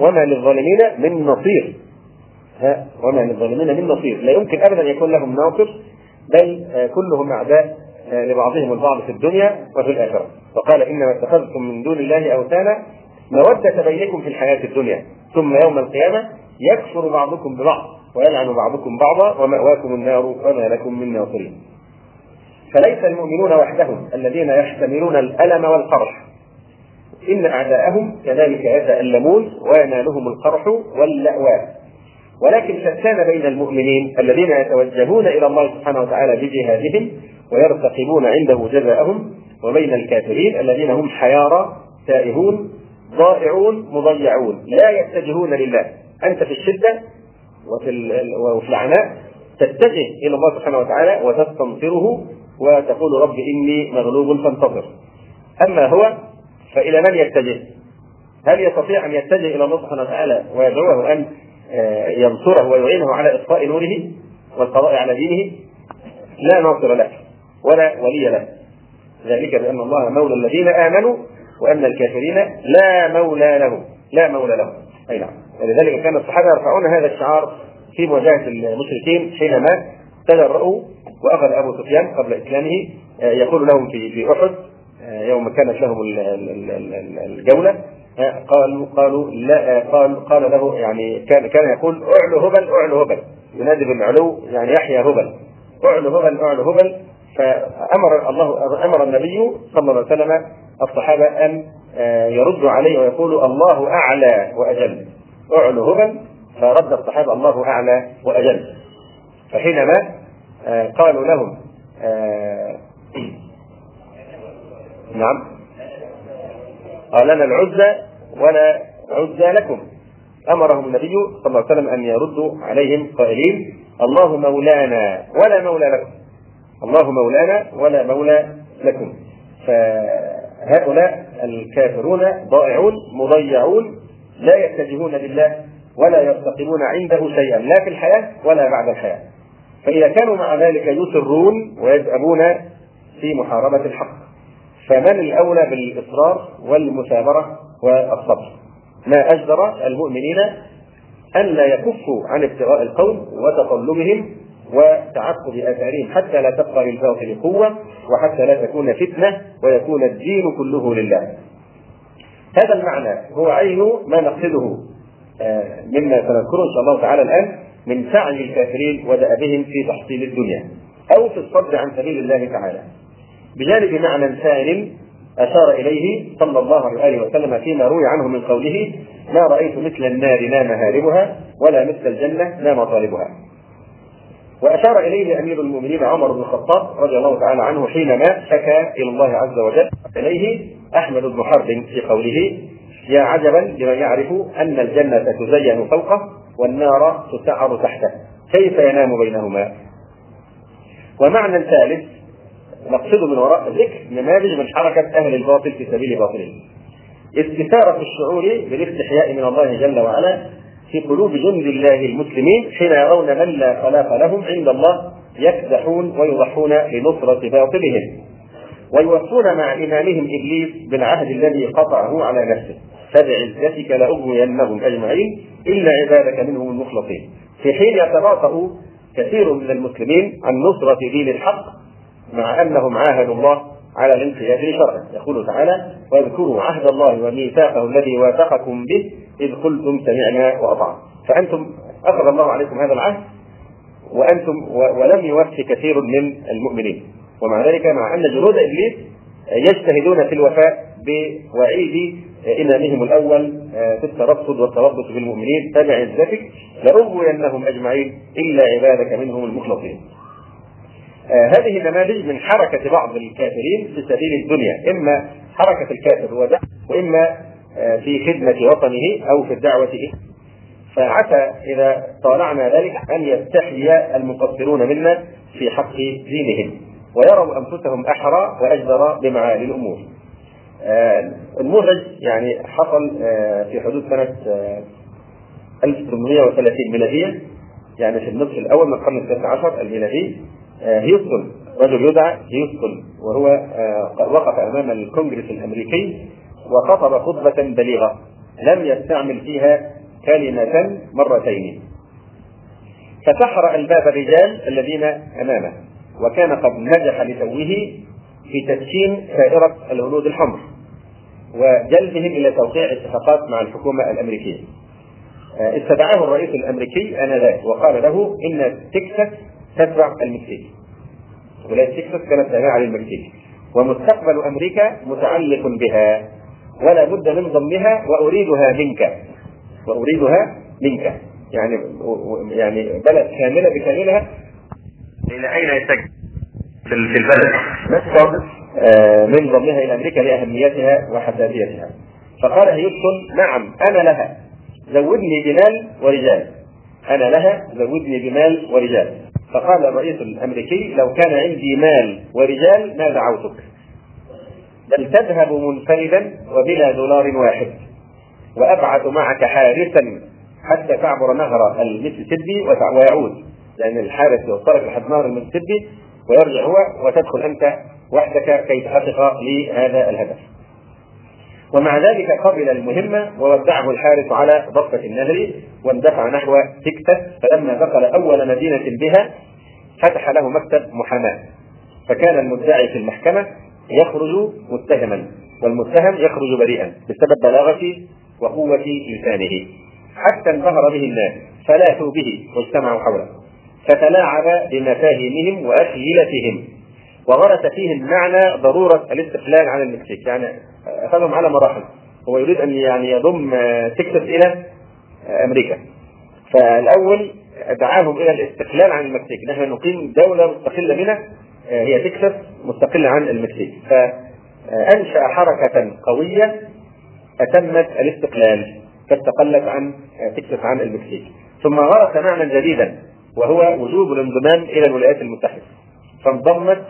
Speaker 2: وما للظالمين من نصير. ها وما للظالمين من نصير. لا يمكن ابدا يكون لهم ناصر بل آه، كلهم أعداء لبعضهم البعض في الدنيا وفي الآخرة. وقال إنما اتخذتم من دون الله أوثانا مودة بينكم في الحياة الدنيا ثم يوم القيامة يكفر بعضكم ببعض ويلعن بعضكم بعضا ومأواكم النار وما لكم من ناصرين. فليس المؤمنون وحدهم الذين يحتملون الألم والقرح إن أعداءهم كذلك يتألمون وينالهم القرح واللأواء ولكن شتان بين المؤمنين الذين يتوجهون إلى الله سبحانه وتعالى بجهادهم ويرتقبون عنده جزاءهم وبين الكافرين الذين هم حيارى تائهون ضائعون مضيعون لا يتجهون لله. أنت في الشدة وفي وفي العناء تتجه إلى الله سبحانه وتعالى وتستنصره وتقول رب إني مغلوب فانتصر أما هو فإلى من يتجه؟ هل يستطيع أن يتجه إلى الله سبحانه وتعالى ويدعوه أن آه، ينصره ويعينه على إطفاء نوره والقضاء على دينه؟ لا ناصر له ولا ولي له ذلك بأن الله مولى الذين آمنوا وأن الكافرين لا مولى لهم لا مولى لهم أي نعم ولذلك كان الصحابة يرفعون هذا الشعار في مواجهة المشركين حينما تجرؤوا وأخذ أبو سفيان قبل إسلامه آه، يقول لهم في في أحد آه، يوم كانت لهم الجولة آه، قالوا قالوا لا قال قال له يعني كان كان يقول اعلو هبل اعلو هبل. ينادي بالعلو يعني يحيى هبل. اعلو هبل اعلو هبل. فأمر الله أمر النبي صلى الله عليه وسلم الصحابة أن يردوا عليه ويقولوا الله أعلى وأجل. أعلو هبل فرد الصحابة الله أعلى وأجل. فحينما قالوا لهم نعم. قال لنا العزى ولا عزى لكم. أمرهم النبي صلى الله عليه وسلم أن يردوا عليهم قائلين الله مولانا ولا مولى لكم. الله مولانا ولا مولى لكم. فهؤلاء الكافرون ضائعون مضيعون لا يتجهون لله ولا يرتقبون عنده شيئا لا في الحياة ولا بعد الحياة. فإذا كانوا مع ذلك يسرون ويذهبون في محاربة الحق. فمن الأولى بالإصرار والمثابرة والصبر. ما أجدر المؤمنين أن لا يكفوا عن ابتغاء القوم وتطلبهم وتعقب آثارهم حتى لا تبقى للباطل قوة وحتى لا تكون فتنة ويكون الدين كله لله. هذا المعنى هو عين ما نقصده آه، مما سنذكره إن شاء الله تعالى الآن من سعي الكافرين ودأبهم في تحصيل الدنيا أو في الصد عن سبيل الله تعالى. بجانب معنى ثان أشار إليه صلى الله عليه وسلم فيما روي عنه من قوله ما رأيت مثل النار لا مهاربها ولا مثل الجنة لا مطالبها وأشار إليه أمير المؤمنين عمر بن الخطاب رضي الله تعالى عنه حينما شكا إلى الله عز وجل. إليه أحمد بن حرب في قوله يا عجبا لمن يعرف أن الجنة تزين فوقه والنار تسعر تحته. كيف ينام بينهما? ومعنى ثالث نقصده من وراء ذكر نماذج من حركة أهل الباطل في سبيل باطلهم. استثارة الشعور بالاستحياء من الله جل وعلا في قلوب جند الله المسلمين حين يرون من لا خلاق لهم عند الله يكدحون ويضحون لنصرة باطلهم. ويوفون مع إمامهم إبليس بالعهد الذي قطعه على نفسه. فبعزتك لأغوينهم أجمعين إلا عبادك منهم المخلصين. في حين يتباطأ كثير من المسلمين عن نصرة دين الحق مع أنهم عاهدوا الله على الانقياد لشرعه يقول تعالى واذكروا عهد الله وميثاقه الذي واثقكم به إذ قلتم سمعنا وأطعنا. فأنتم أخذ الله عليكم هذا العهد وأنتم ولم يوفي كثير من المؤمنين. ومع ذلك مع أن جنود إبليس يجتهدون في الوفاء بوعيد امامهم الأول في الترصد والتربص بالمؤمنين فبعزتك لأغوينهم أجمعين إلا عبادك منهم المخلصين. آه هذه نماذج من حركة بعض الكافرين في سبيل الدنيا. إما حركة الكافر هو ده وإما آه في خدمة وطنه أو في الدعوة إليه فعسى إذا طالعنا ذلك أن يستحيي المقصرون منا في حق دينهم ويروا أنفسهم أحرى وأجدر بمعالي الأمور. آه المهرج يعني حصل آه في حدود سنة 1830 ميلادية. يعني في النصف الأول من القرن التاسع عشر الميلادي هيوستن رجل يدعى هيوستن وهو وقف أمام الكونجرس الأمريكي وخطب خطبة بليغة لم يستعمل فيها كلمة مرتين فسحر الباب الرجال الذين أمامه وكان قد نجح لتوه في تدشين سائرة الهنود الحمر وجلبهم إلى توقيع اتفاقات مع الحكومة الأمريكية. آه، استدعاه الرئيس الأمريكي آنذاك وقال له إن تكساس تتبع المكسيك. ولايه تكساس كانت تابعة للمكسيك ومستقبل أمريكا متعلق بها ولا بد من ضمها وأريدها منك. وأريدها منك. يعني يعني بلد كاملة بكاملها.
Speaker 1: إلى أين يتجه في البلد؟
Speaker 2: آه، من ضمها إلى أمريكا لأهميتها وحساسيتها فقال هيوستن نعم أنا لها. زودني بمال ورجال. أنا لها زودني بمال ورجال. فقال الرئيس الأمريكي لو كان عندي مال ورجال ما دعوتك. بل تذهب منفردا وبلا دولار واحد. وأبعث معك حارسا حتى تعبر نهر المسيسيبي ويعود. لأن الحارس يوصلك لحد نهر المسيسيبي ويرجع هو وتدخل أنت وحدك كي تحقق لهذا الهدف. ومع ذلك قبل المهمة وودعه الحارس على ضفة النهر واندفع نحو تكساس فلما دخل أول مدينة بها فتح له مكتب محاماة. فكان المدعي في المحكمة يخرج متهما والمتهم يخرج بريئا بسبب بلاغة وقوة لسانه حتى انبهر به الناس فلاحوا به واجتمعوا حوله. فتلاعب بمفاهيمهم وأخيلتهم وغرس فيهم معنى ضرورة الاستقلال عن المكسيك يعني أخذهم على مراحل. هو يريد أن يعني يضم تكساس إلى أمريكا. فالأول دعاهم إلى الاستقلال عن المكسيك نحن نقيم دولة مستقلة بنا هي تكساس مستقلة عن المكسيك. فأنشأ حركة قوية أتمت الاستقلال فاستقلت عن تكساس عن المكسيك. ثم غرس معنى جديدا وهو وجوب الانضمام إلى الولايات المتحدة. فانضمت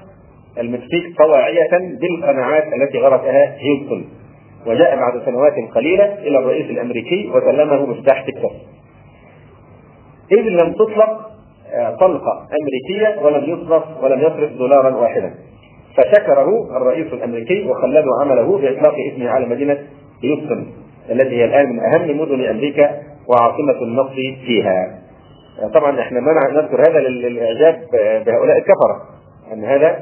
Speaker 2: المكسيك طواعية بالقناعات التي غرسها هيوستن وجاء بعد سنوات قليلة إلى الرئيس الأمريكي وسلمه مفتاح تكساس. إذ لم تطلق طلقة أمريكية ولم يصرف ولم يصرف دولارا واحدا. فشكره الرئيس الأمريكي وخلده عمله بإطلاق اسمه على مدينة هيوستن التي هي الآن من أهم مدن أمريكا وعاصمة النصر فيها. طبعا إحنا ما نذكر هذا للإعجاب بهؤلاء الكفرة أن هذا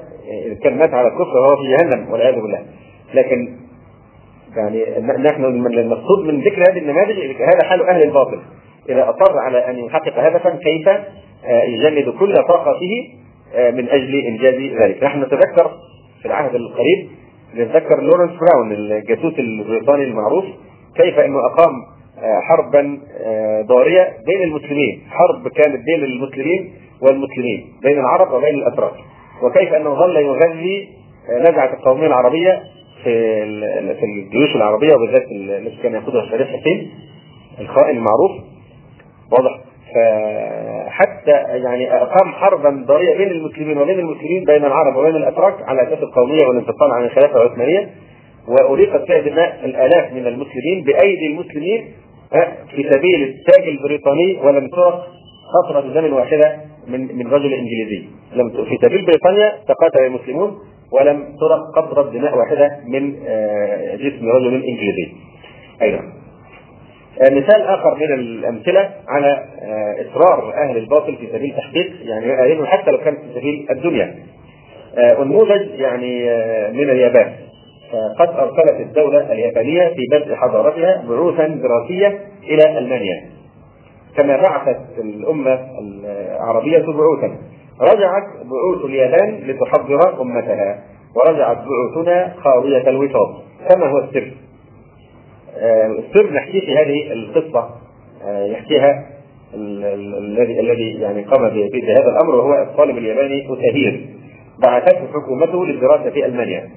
Speaker 2: كان مات على الكفر فهو في جهنم والعياذ بالله. لكن يعني نحن المقصود من ذكر هذه النماذج هذا حال أهل الباطل. إذا أصر على أن يحقق هدفا كيف يجند كل طاقته من أجل إنجاز ذلك. نحن نتذكر في العهد القريب نتذكر لورنس براون الجاسوس البريطاني المعروف كيف إنه أقام حربا ضارية بين المسلمين، حرب كانت بين المسلمين والمسلمين، بين العرب وبين الأتراك، وكيف إنه ظل يغذي نزعة القومية العربية في في الجيوش العربية وبالذات التي كان يقودها الشريف حسين الخائن المعروف. فحتى يعني اقام حربا ضاريه بين المسلمين وبين المسلمين بين العرب وبين الأتراك على أساس القومية والانفصال عن الخلافة العثمانية وأريقت فيها دماء الآلاف من المسلمين بأيدي المسلمين في سبيل التاج البريطاني ولم ترق قطرة دم واحدة من من رجل إنجليزي. لم في سبيل بريطانيا تقاتل المسلمون ولم ترق قطرة دماء واحدة من جسم رجل إنجليزي. أيضا. مثال آخر من الأمثلة على إصرار أهل الباطل في سبيل تحقيق يعني حتى لو كان في سبيل الدنيا. النموذج يعني من اليابان. قد أرسلت الدولة اليابانية في بدء حضارتها بعوثا دراسية إلى ألمانيا. كما بعثت الأمة العربية بعوثا. رجعت بعوث اليابان لتحضر أمتها ورجعت بعوثنا خاوية الوساط كما هو السر. السر نحكيه في هذه القصة يحكيها الذي الذي يعني قام بهذا الأمر وهو الطالب الياباني أتاهير بعثته حكومته للدراسة في ألمانيا.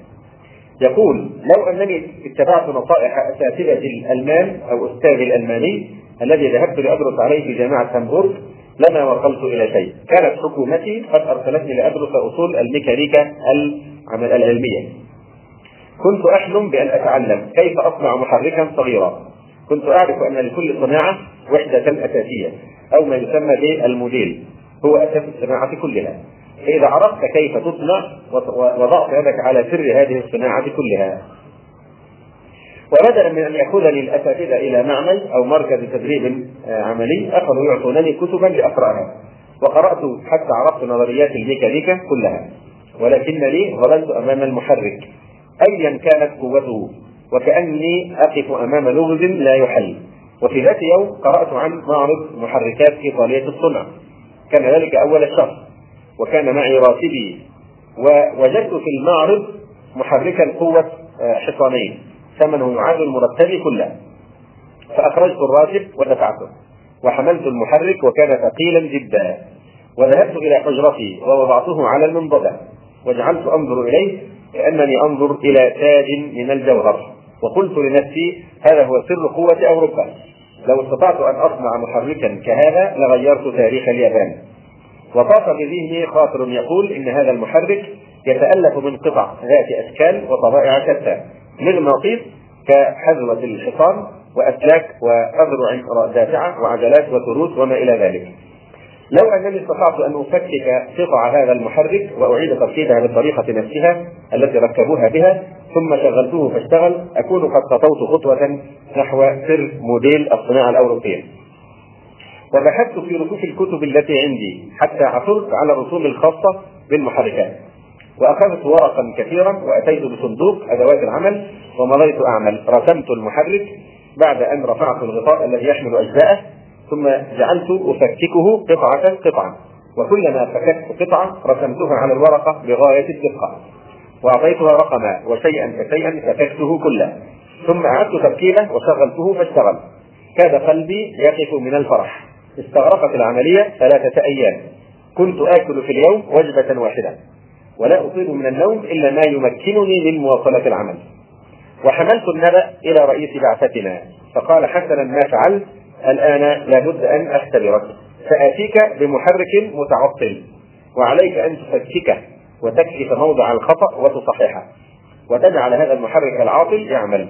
Speaker 2: يقول لو أنني اتبعت نصائح أساتذة الألمان أو أستاذي الألماني الذي ذهبت لأدرس عليه في جامعة هامبورغ لما وصلت إلى شيء، كانت حكومتي قد أرسلتني لأدرس أصول الميكانيكا العلمية. كنت أحلم بأن أتعلم كيف أصنع محركا صغيرا. كنت أعرف أن لكل صناعة وحدة أساسية أو ما يسمى بالموديل هو أساس الصناعة كلها. فإذا عرفت كيف تصنع وضعت يدك على سر هذه الصناعة كلها وبدلا من أن يأخذني الأساتذة إلى معمل أو مركز تدريب عملي أخذوا يعطونني كتبا لأقرأها وقرأت حتى عرفت نظريات الميكانيكا كلها ولكنني ظللت أمام المحرك أيا كانت قوته وكأني أقف أمام لغز لا يحل. وفي ذات يوم قرأت عن معرض محركات إيطالية الصنع. كان ذلك أول الشهر وكان معي راتبي. ووجدت في المعرض محركا قوة آه، حصانين. ثمنه يعادل مرتبي كله. فأخرجت الراتب ودفعته. وحملت المحرك وكان ثقيلا جدا. وذهبت إلى حجرتي ووضعته على المنضدة وجعلت أنظر إليه كأنني أنظر إلى تاج من الجوهر. وقلت لنفسي هذا هو سر قوة أوروبا. لو استطعت أن أصنع محركا كهذا لغيرت تاريخ اليابان. وطاف بذهني خاطر يقول إن هذا المحرك يتألف من قطع ذات أشكال وطبائع شتى. مغناطيس كحذوة الحصان وأسلاك وأذرع دافعة وعجلات وتروس وما إلى ذلك. لو أنني استطعت أن أفكك قطع هذا المحرك وأعيد تركيبها بالطريقة نفسها التي ركبوها بها ثم شغلته فاشتغل أكون قد خطوت خطوة نحو سر موديل الصناعة الأوروبية. وبحثت في رفوف الكتب التي عندي حتى عثرت على الرسوم الخاصة بالمحركات. وأخذت ورقا كثيرا وأتيت بصندوق أدوات العمل ومضيت أعمل رسمت المحرك بعد أن رفعت الغطاء الذي يحمل أجزاءه ثم جعلت أفككه قطعة قطعة. وكلما فككت قطعة رسمتها على الورقة بغاية الدقة. وأعطيتها رقما وشيئا فشيئا فككته كله. ثم أعدت تركيبه وشغلته فاشتغل. كاد قلبي يقف من الفرح. استغرقت العملية ثلاثة أيام. كنت آكل في اليوم وجبة واحدة. ولا أطيب من النوم إلا ما يمكنني من مواصلة العمل. وحملت النبأ إلى رئيس بعثتنا. فقال حسنا ما فعلت الآن لابد أن أختبرك. سآتيك بمحرك متعطل وعليك أن تفككه وتكشف موضع الخطأ وتصححه وتجعل هذا المحرك العاطل يعمل.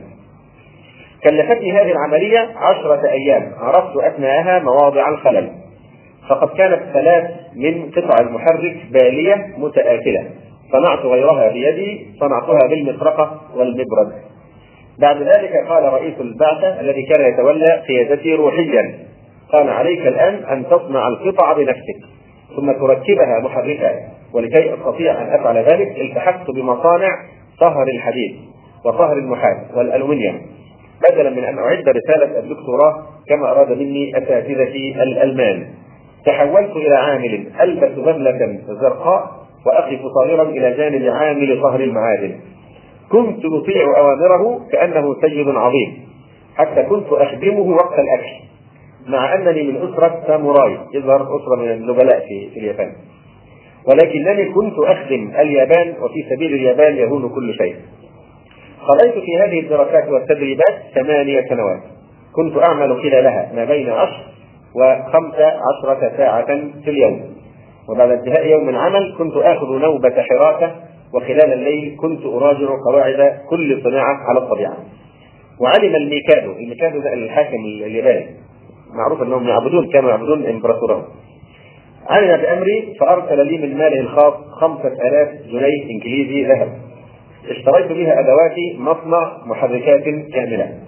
Speaker 2: كلفتني هذه العملية عشرة أيام. عرفت أثناءها مواضع الخلل. فقد كانت ثلاث من قطع المحرك بالية متآكلة. صنعت غيرها بيدي صنعتها بالمطرقة والمبرد. بعد ذلك قال رئيس البعثة الذي كان يتولى قيادتي روحيا قال عليك الآن أن تصنع القطع بنفسك ثم تركبها محركة ولكي أستطيع أن أفعل ذلك التحقت بمصانع صهر الحديد وصهر النحاس والألومنيوم. بدلا من أن أعد رسالة الدكتوراه كما أراد مني أساتذتي الألمان. تحولت إلى عامل ألبس بدلة زرقاء وأقف صغيرا إلى جانب عامل صهر المعادن. كنت أطيع أوامره كأنه سيد عظيم. حتى كنت أخدمه وقت الأكل. مع أنني من أسرة ساموراي. يظهر أسرة من النبلاء في, اليابان. ولكنني كنت أخدم اليابان وفي سبيل اليابان يهون كل شيء. قضيت في هذه الدراسات والتدريبات ثمانية سنوات. كنت أعمل خلالها ما بين عشر وخمس عشرة ساعة في اليوم. وبعد انتهاء يوم العمل كنت آخذ نوبة حراسة وخلال الليل كنت أراجع قواعد كل صناعة على الطبيعة. وعلم الميكادو. الميكادو ده الحاكم الياباني. معروف أنهم يعبدون كانوا يعبدون إمبراطورهم. علم بأمري فأرسل لي من ماله الخاص خمسة آلاف جنيه إنجليزي ذهب. اشتريت بها ادواتي مصنع محركات كاملة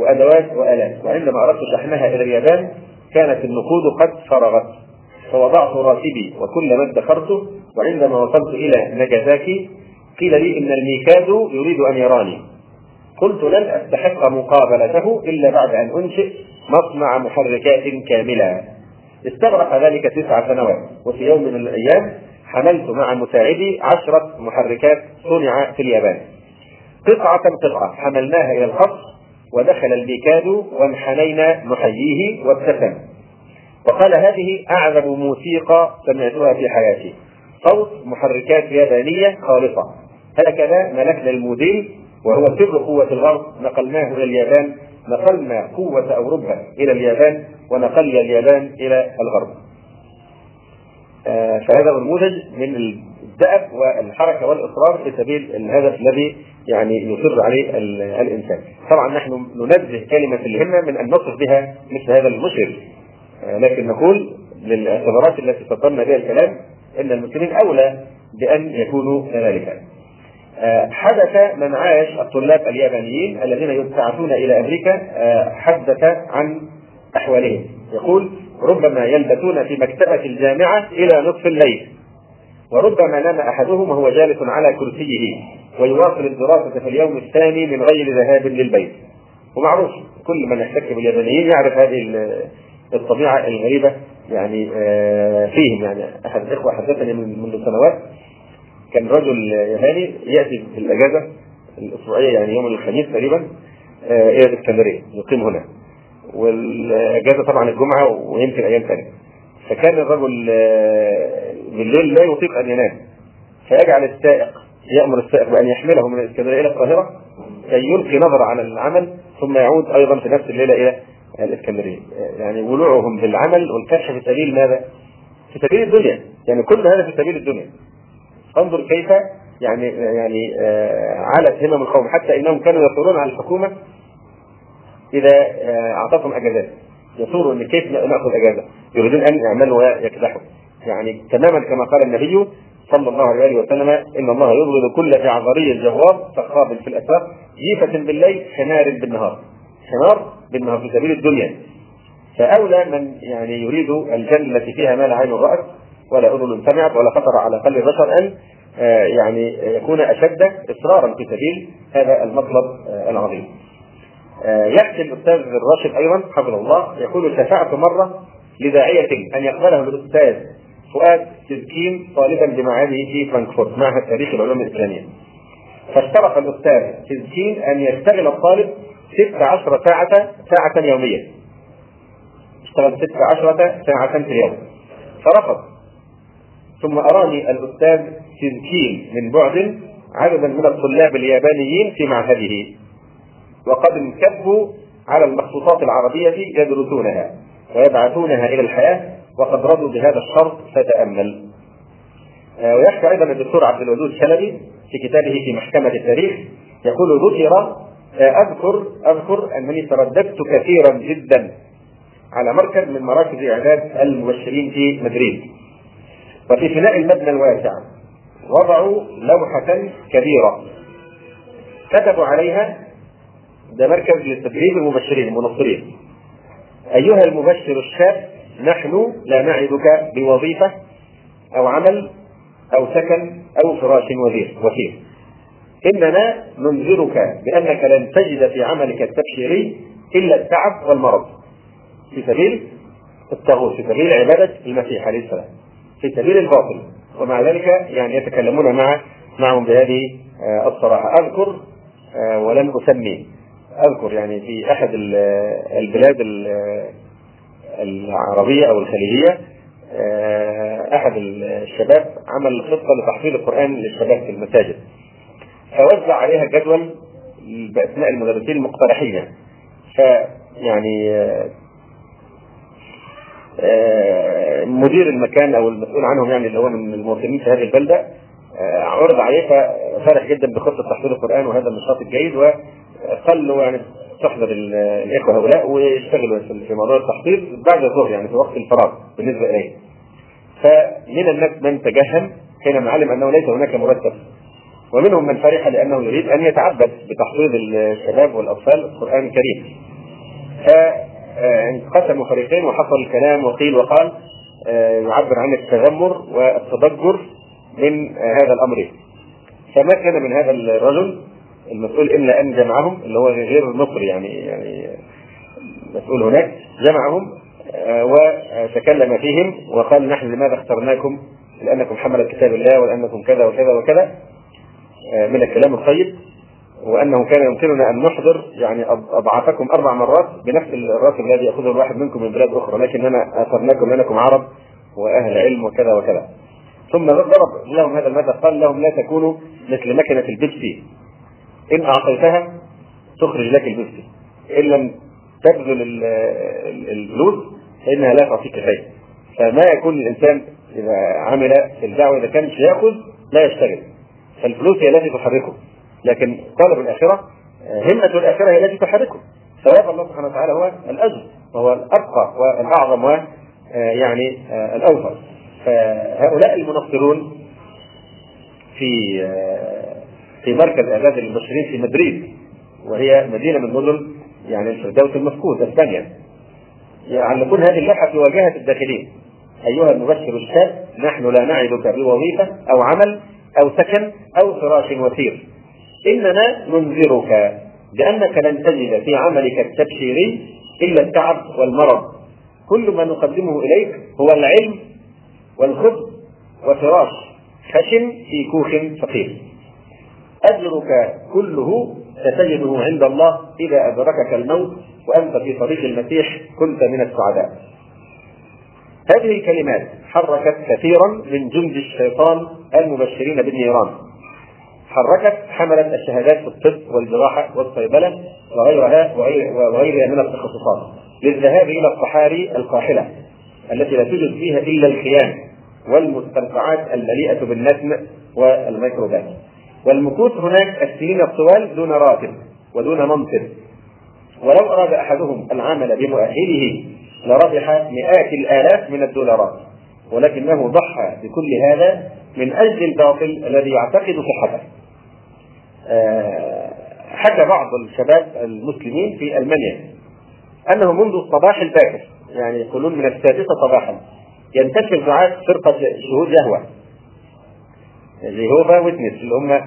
Speaker 2: وأدوات وآلات. وعندما أردت شحنها إلى اليابان كانت النقود قد فرغت. فوضعت راتبي وكل ما ادخرته وعندما وصلت إلى ناجازاكي قيل لي إن الميكادو يريد أن يراني. قلت لن أستحق مقابلته إلا بعد أن أنشئ مصنع محركات كاملة. استغرق ذلك تسع سنوات وفي يوم من الأيام حملت مع مساعدي عشرة محركات صنع في اليابان. قطعة قطعة حملناها إلى الخط ودخل الميكادو وانحنينا نحييه وابتسم. وقال هذه أعذب موسيقى سمعتها في حياتي. صوت محركات يابانية خالصة. هكذا ملكنا الموديل وهو سر قوة الغرب. نقلناه إلى اليابان نقلنا قوة أوروبا إلى اليابان ونقلنا اليابان إلى الغرب. آه فهذا نموذج من الدأب والحركة والإصرار في سبيل الهدف الذي يعني يصر عليه الإنسان. طبعا نحن ننزه كلمة الهمة من أن نصف بها مثل هذا المشرف آه لكن نقول للاعتبارات التي فضلنا بها الكلام إن المسلمين أولى بأن يكونوا كذلك. آه، حدث من عاش الطلاب اليابانيين الذين يبتعثون إلى أمريكا آه، حدث عن أحوالهم. يقول ربما يلبثون في مكتبة الجامعة إلى نصف الليل وربما نام أحدهم وهو جالس على كرسيه ويواصل الدراسة في اليوم الثاني من غير ذهاب للبيت. ومعروف كل من يحتك باليابانيين يعرف هذه الطبيعة الغريبة يعني آه، فيهم يعني. أحد الإخوة حدثني منذ سنوات كان رجل ياباني يأتي في الأجازة الأسبوعية يعني يوم الخميس تقريبا آه، إلى الإسكندرية يقيم هنا والأجازة طبعا الجمعة ويمكن أيام ثانية فكان الرجل آه، بالليل لا يطيق أن ينام. فيجعل السائق يأمر السائق بأن يحمله من الإسكندرية إلى القاهرة كي يلقي نظر على العمل ثم يعود أيضا في نفس الليلة إلى الإسكندرية. يعني ولوعهم بالعمل والكشف في سبيل ماذا؟ في سبيل الدنيا. يعني كل هذا في سبيل الدنيا. انظر كيف يعني يعني آه، علت همم القوم. حتى إنهم كانوا يصرون على الحكومة إذا آه، أعطتهم أجازات. يصوروا إن كيف نأخذ أجازة. يريدون أن يعملوا ويكدحوا. يعني تماما كما قال النبي صلى الله عليه وسلم إن الله يبغض كل جعفري جواب سخاب في الأسواق جيفة بالليل حمار بالنهار. حمار بالنهار في سبيل الدنيا. فأولى من يعني يريد الجنة التي فيها ما لا عين رات ولا أذن سمعت ولا خطر على قلب البشر أن آه، يعني يكون أشد إصرارا في سبيل هذا المطلب آه، العظيم. آه، يأتي الأستاذ الراشد أيضا حفظه الله يقول شفعت مرة لداعية أن يقبله الأستاذ فؤاد سلكين طالبا بمعهده في فرانكفورت معهد تاريخ العلوم الإسلامية. فاشترط الأستاذ سلكين أن يشتغل الطالب 16 ساعة ساعة يوميا. اشتغل 16 ساعة في اليوم. فرفض. ثم أراني الأستاذ سلكين من بعد عددا من الطلاب اليابانيين في معهده. وقد انكبوا على المخطوطات العربية يدرسونها ويبعثونها إلى الحياة وقد رضوا بهذا الشرط فتأمل. آه، ويحكي أيضا الدكتور عبد الودود شلبي في كتابه في محكمة التاريخ يقول ذكر آه، أذكر أذكر أنني ترددت كثيرا جدا على مركز من مراكز إعداد المبشرين في مدريد. وفي فناء المبنى الواسع وضعوا لوحة كبيرة. كتبوا عليها ده مركز لتدريب المبشرين المنصرين. أيها المبشر الشاب نحن لا نعدك بوظيفة أو عمل أو سكن أو فراش وثير إننا ننذرك بأنك لن تجد في عملك التبشيري إلا التعب والمرض. في سبيل الطاغوت في سبيل عبادة المسيح عليه السلام. في سبيل الباطل. ومع ذلك يعني يتكلمون مع معهم بهذه آه، الصراحة. أذكر آه، ولن أسمي. أذكر يعني في أحد البلاد العربية أو الخليجية آه، أحد الشباب عمل خطة لتحفيظ القرآن للشباب في المساجد. فوزع عليها جدول باسماء المدرسين المقترحين. فيعني آه، مدير المكان أو المسؤول عنهم يعني اللي هو من المواطنين في هذه البلدة آه، عرض عليه ففرح جدا بخطة تحفيظ القرآن وهذا النشاط الجيد قال له يعني تحضر الإخوة هؤلاء ويشتغلوا في موضوع التحضير بعد الظهر يعني في وقت الفراغ بالنسبة اليه. فمن الناس من تجهم حينما علم أنه ليس هناك مرتب ومنهم من فرح لأنه يريد أن يتعبد بتحفيظ الشباب والأطفال القرآن الكريم. فانقسموا فريقين وحصل الكلام وقيل وقال آه، يعبر عن التذمر والتضجر من هذا الأمر. فما كان من هذا الرجل المسؤول إلا أن جمعهم اللي هو غير مصري يعني يعني مسؤول هناك جمعهم آه، وتكلم فيهم وقال نحن لماذا اخترناكم؟ لأنكم حملة كتاب الله ولأنكم كذا وكذا وكذا. آه، من الكلام الطيب. وانه كان يمكننا أن نحضر يعني اضعافكم أربع مرات بنفس الراتب الذي يأخذه الواحد منكم من بلاد أخرى لكننا أثرناكم لأنكم عرب وأهل علم وكذا وكذا. ثم ضرب لهم هذا المثل قال لهم لا تكونوا مثل مكنة البيبسي. إن أعطيتها تخرج لك البيبسي. إن لم تبذل الفلوس فإنها لا تعطيك شيء. فما يكون الإنسان إذا عمل في الدعوة إذا كان مش يأخذ لا يشتغل. فالفلوس هي التي تحركه. لكن طلب الآخرة همة الآخرة هي التي تحركه. ثواب الله سبحانه وتعالى هو الأجر وهو الأبقى والأعظم و يعني الأوفر. فهؤلاء المنصرون في في مركز اعداد المبشرين في مدريد وهي مدينة من مدن يعني الفردوس المفقود إسبانيا. يعلقون هذه اللوحة في واجهة الداخلين. أيها المبشر الشاب نحن لا نعدك بوظيفة أو عمل أو سكن أو فراش وثير. إننا ننذرك بأنك لن تجد في عملك التبشيري إلا التعب والمرض. كل ما نقدمه إليك هو العلم والخبز وفراش خشن في كوخ فقير. أجرك كله ستجده عند الله إذا أدركك الموت وأنت في طريق المسيح كنت من السعداء. هذه الكلمات حركت كثيرا من جند الشيطان المبشرين بالنيران. حركت حملة الشهادات في الطب والجراحة والصيدلة وغيرها وغيرها من التخصصات للذهاب إلى الصحاري القاحلة التي لا توجد فيها إلا الخيام والمستنقعات المليئة بالنتن والميكروبات. والمكوث هناك السنين الطوال دون راتب ودون منصب. ولو أراد أحدهم العمل بمؤهله لربح مئات الآلاف من الدولارات ولكنه ضحى بكل هذا من أجل الباطل الذي يعتقد صحته. حكى بعض الشباب المسلمين في ألمانيا أنه منذ الصباح الباكر يعني يقولون من السادسة صباحا ينتشر دعاة فرقة شهود يهوى جيهوفا ويتنس اللي هم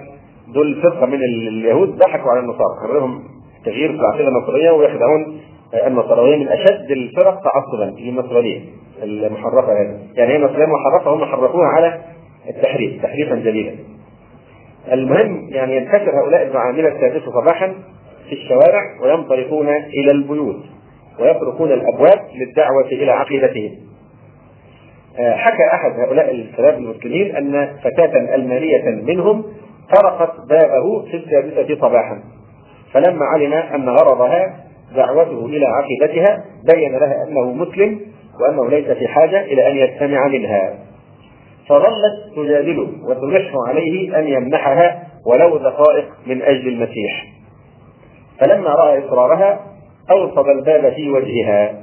Speaker 2: دول فرقة من اليهود ضحكوا على النصارى قررهم تغيير في العقيدة النصرانية ويخدعون النصرانية من أشد الفرق تعصبا للنصرانية المحرفة هذه. يعني هي نصرانية محرفة هم حرفوها على التحريف تحريفا جديدا. المهم يعني ينتشر هؤلاء الزعاملة السادسة صباحا في الشوارع وينطلقون إلى البيوت ويطرقون الأبواب للدعوة إلى عقيدتهم. آه، حكى أحد هؤلاء الشباب المسلمين أن فتاة ألمانية منهم طرقت بابه في السادسة صباحا فلما علم أن غرضها دعوته إلى عقيدتها بين لها أنه مسلم وأنه ليس في حاجة إلى أن يستمع منها. فظلت تجادله وتلح عليه أن يمنحها ولو دقائق من أجل المسيح. فلما رأى إصرارها أوصد الباب في وجهها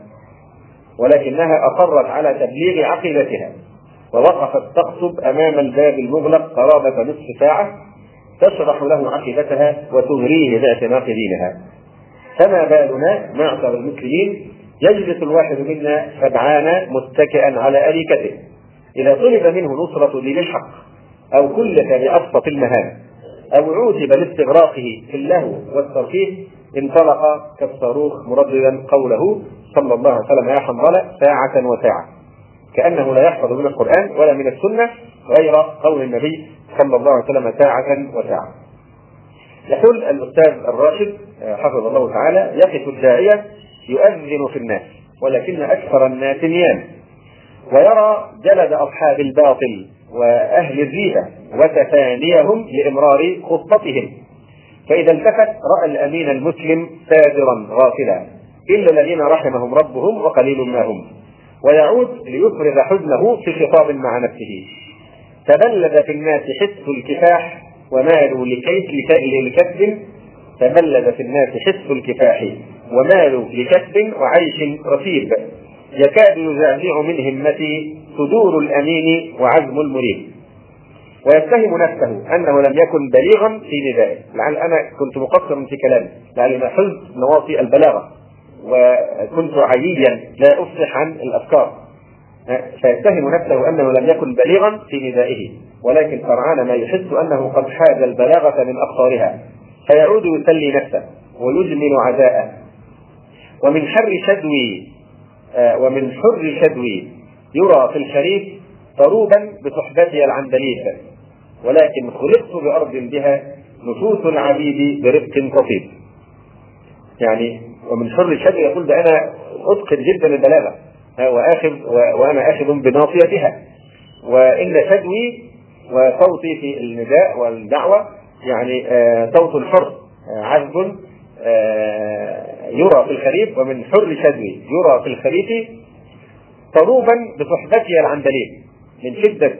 Speaker 2: ولكنها أصرت على تبليغ عقيدتها ووقفت تقصد أمام الباب المغلق قرابة نصف ساعة تشرح له عقيدتها وتغريه باعتناق دينها. فما بالنا معشر المسلمين يجلس الواحد منا سبعان متكئا على أريكته إذا طلب منه نصرة دين الحق أو كلف بأبسط المهام أو عوتب لاستغراقه في اللهو والترفيه انطلق كالصاروخ مرددا قوله صلى الله عليه وسلم يا حنظلة ساعة وساعة. كأنه لا يحفظ من القرآن ولا من السنة غير قول النبي صلى الله عليه وسلم ساعة وساعة. يقول الأستاذ الراشد حفظه الله تعالى يقف الداعية يؤذن في الناس ولكن أكثر الناس نيام. ويرى جلد أصحاب الباطل وأهل الريبة وتفانيهم لإمرار خطتهم. فإذا التفت رأى الأمين المسلم سادرا غافلا. إلا الذين رحمهم ربهم وقليل ما هم. ويعود ليفرغ حزنه في خطاب مع نفسه. تبلد في الناس حس الكفاح ومالوا لكيف لكسب. تبلد في الناس حس الكفاح ومالوا لكسب وعيش رفيق. يكاد يزعزع من همتي صدور الأمين وعزم المريد. ويتهم نفسه أنه لم يكن بليغا في ندائه. لعل أنا كنت مقصرا في كلامي لعلي حزت نواصي البلاغة. وكنت عييا لا أفصح عن الأفكار. فيتهم نفسه أنه لم يكن بليغا في ندائه. ولكن سرعان ما يحس أنه قد حاز البلاغة من اقطارها فيعود يسلي نفسه ويجمل عزاءه. ومن حر شدوي ومن حر شدوي يرى في الخريف طروبا بصحبتي العندليسة ولكن خلقت بأرض بها نفوس العبيد برفق طفيف يعني ومن حر شدوي يقول ده أنا أتقن جدا البلاغة وآخذ وأنا آخذ بناصيتها. وإن شدوي وصوتي في النداء والدعوة يعني آه، صوت الحر آه، عذب يرى في الخريف ومن حر شدوي يرى في الخريف طروبا بصحبتي العندليب من شدة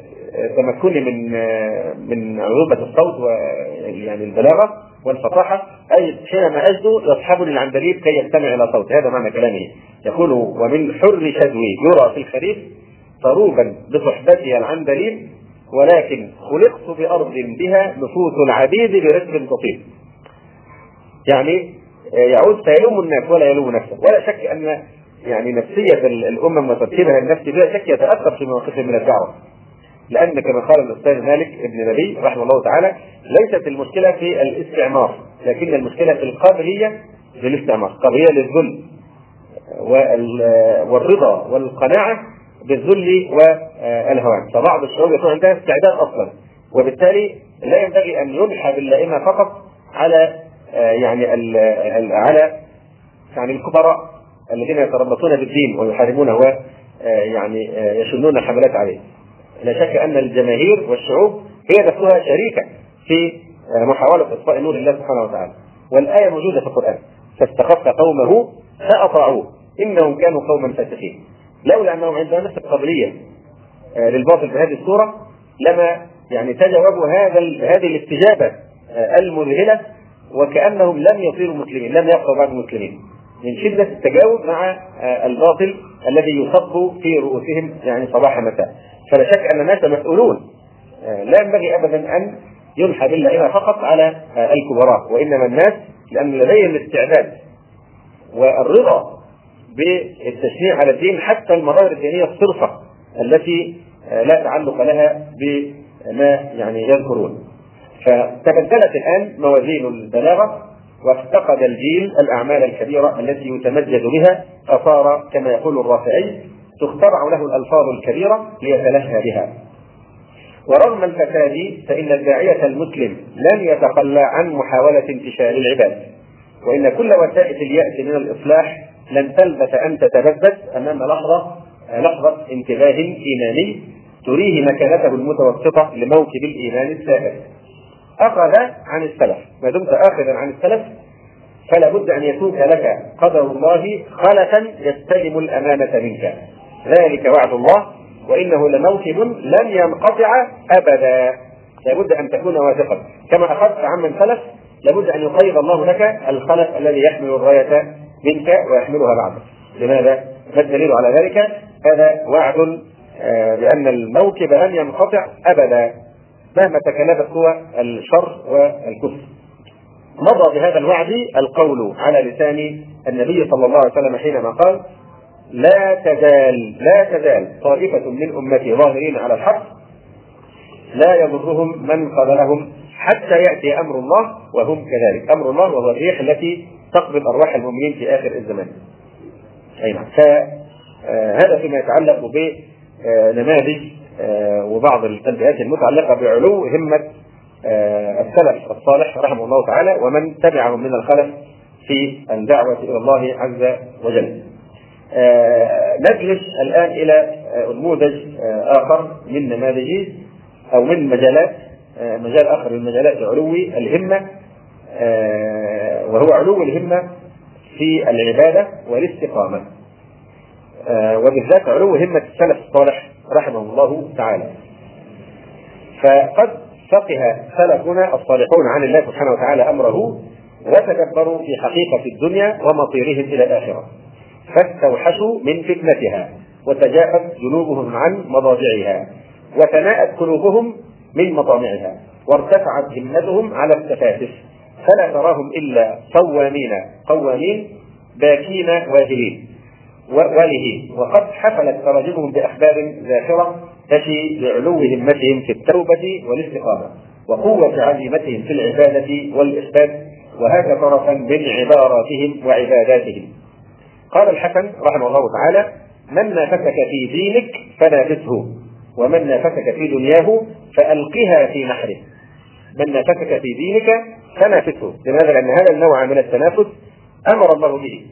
Speaker 2: تمكني من من عذوبة الصوت ويعني البلاغة والفصاحة. أي حينما أجدو يصحبني العندليب كي يستمع إلى صوتي هذا معنى كلامه. يقول ومن حر شدوي يرى في الخريف طروبا بصحبتي العندليب ولكن خلقت بأرض بها نفوس العبيد برزق لطيف يعني يعود فيلوم الناس ولا يلوم نفسه. ولا شك أن يعني نفسية الأمم وتركيبها النفسي بلا شك يتأثر في مواقفهم من الدعوة. لأن كما قال الأستاذ مالك ابن نبي رحمه الله تعالى ليست المشكلة في الاستعمار لكن المشكلة في القابلية للاستعمار. قابلية للذل والرضا والقناعة بالذل والهوان. فبعض الشعوب يكون عندها استعداد أصلا. وبالتالي لا ينبغي أن ينحى باللائمة فقط على يعني على يعني الكبراء الذين يتربصون بالدين ويحاربونه و يعني يشنون حملات عليه. لا شك أن الجماهير والشعوب هي نفسها شريكة في محاولة إطفاء نور الله سبحانه وتعالى. والآية موجودة في القرآن. فاستخف قومه فأطاعوه. إنهم كانوا قوما فاسقين. لولا أنهم عندهم نفس القابلية للباطل في هذه الصورة لما يعني تجاوبوا هذا هذه الاستجابة المذهلة وكأنهم لم يصيروا مسلمين لم يبقوا بعد مسلمين من شدة التجاوب مع الباطل الذي يصب في رؤوسهم يعني صباح مساء فلا شك أن الناس مسؤولون. لا ينبغي ابدا أن ينحى باللائمه فقط على الكبراء. وإنما الناس لأن لديهم الاستعداد والرضا بالتشنيع على الدين حتى المظاهر الدينية الصرفة التي لا تعلق لها بما يعني يذكرون. فتبدلت الآن موازين البلاغة وافتقد الجيل الأعمال الكبيرة التي يتمجد بها فصار كما يقول الرافعي تخترع له الألفاظ الكبيرة ليتلهى بها ورغم الفساد فإن الداعية المسلم لن يتخلى عن محاولة انتشار العباد وإن كل وسائل اليأس من الإصلاح لن تلبث أن تتبدد أمام لحظة لحظة انتباه إيماني تريه مكانته المتوسطة لموكب الإيمان السائر. أخذ عن السلف، ما دمت اخذا عن السلف فلا بد أن يكون لك قدر الله خلفا يستلم الأمانة منك. ذلك وعد الله وإنه لموكب لن ينقطع ابدا. لابد أن تكون واثقا، كما أخذت عمن سلف لابد أن يقيض الله لك الخلف الذي يحمل الرايه منك ويحملها بعدك. لماذا؟ ما الدليل على ذلك؟ هذا وعد بأن الموكب لن ينقطع أبدا مهما تكلفت هو الشر والكفر. مضى بهذا الوعد القول على لسان النبي صلى الله عليه وسلم حينما قال: لا تزال لا تزال طائفة من أمتي ظاهرين على الحق لا يضرهم من قبلهم حتى يأتي أمر الله وهم كذلك، أمر الله وهو الريح التي تقبض أرواح المؤمنين في آخر الزمان. أي نعم. فهذا فيما يتعلق بنماذج وبعض التنبيهات المتعلقة بعلو همة السلف الصالح رحمه الله تعالى ومن تبعهم من الخلف في الدعوة إلى الله عز وجل. نجلس الآن إلى نموذج آخر من نماذج أو من مجالات مجال آخر من مجالات علو الهمة وهو علو الهمة في العبادة والاستقامة. وبالذات علو همة السلف الصالح رحمه الله تعالى. فقد فقه سلفنا الصالحون عن الله سبحانه وتعالى أمره وتدبروا في حقيقة الدنيا ومصيرهم إلى الآخرة. فاستوحشوا من فتنتها وتجافت جنوبهم عن مضاجعها وتناءت قلوبهم من مطامعها وارتفعت همتهم على التفاتف فلا تراهم إلا صوامين قوامين باكين واهلين والهين وقد حفلت تراجمهم بأخبار ذاخره تشي بعلو همتهم في التوبة والاستقامة وقوة عزيمتهم في العبادة والاثبات وهذا طرفا من عباراتهم وعباداتهم. قال الحسن رحمه الله تعالى: من نافسك في دينك فنافسه ومن نافسك في دنياه فألقها في نحره. من نافسك في دينك فنافسه، لماذا؟ لأن هذا النوع من التنافس أمر الله به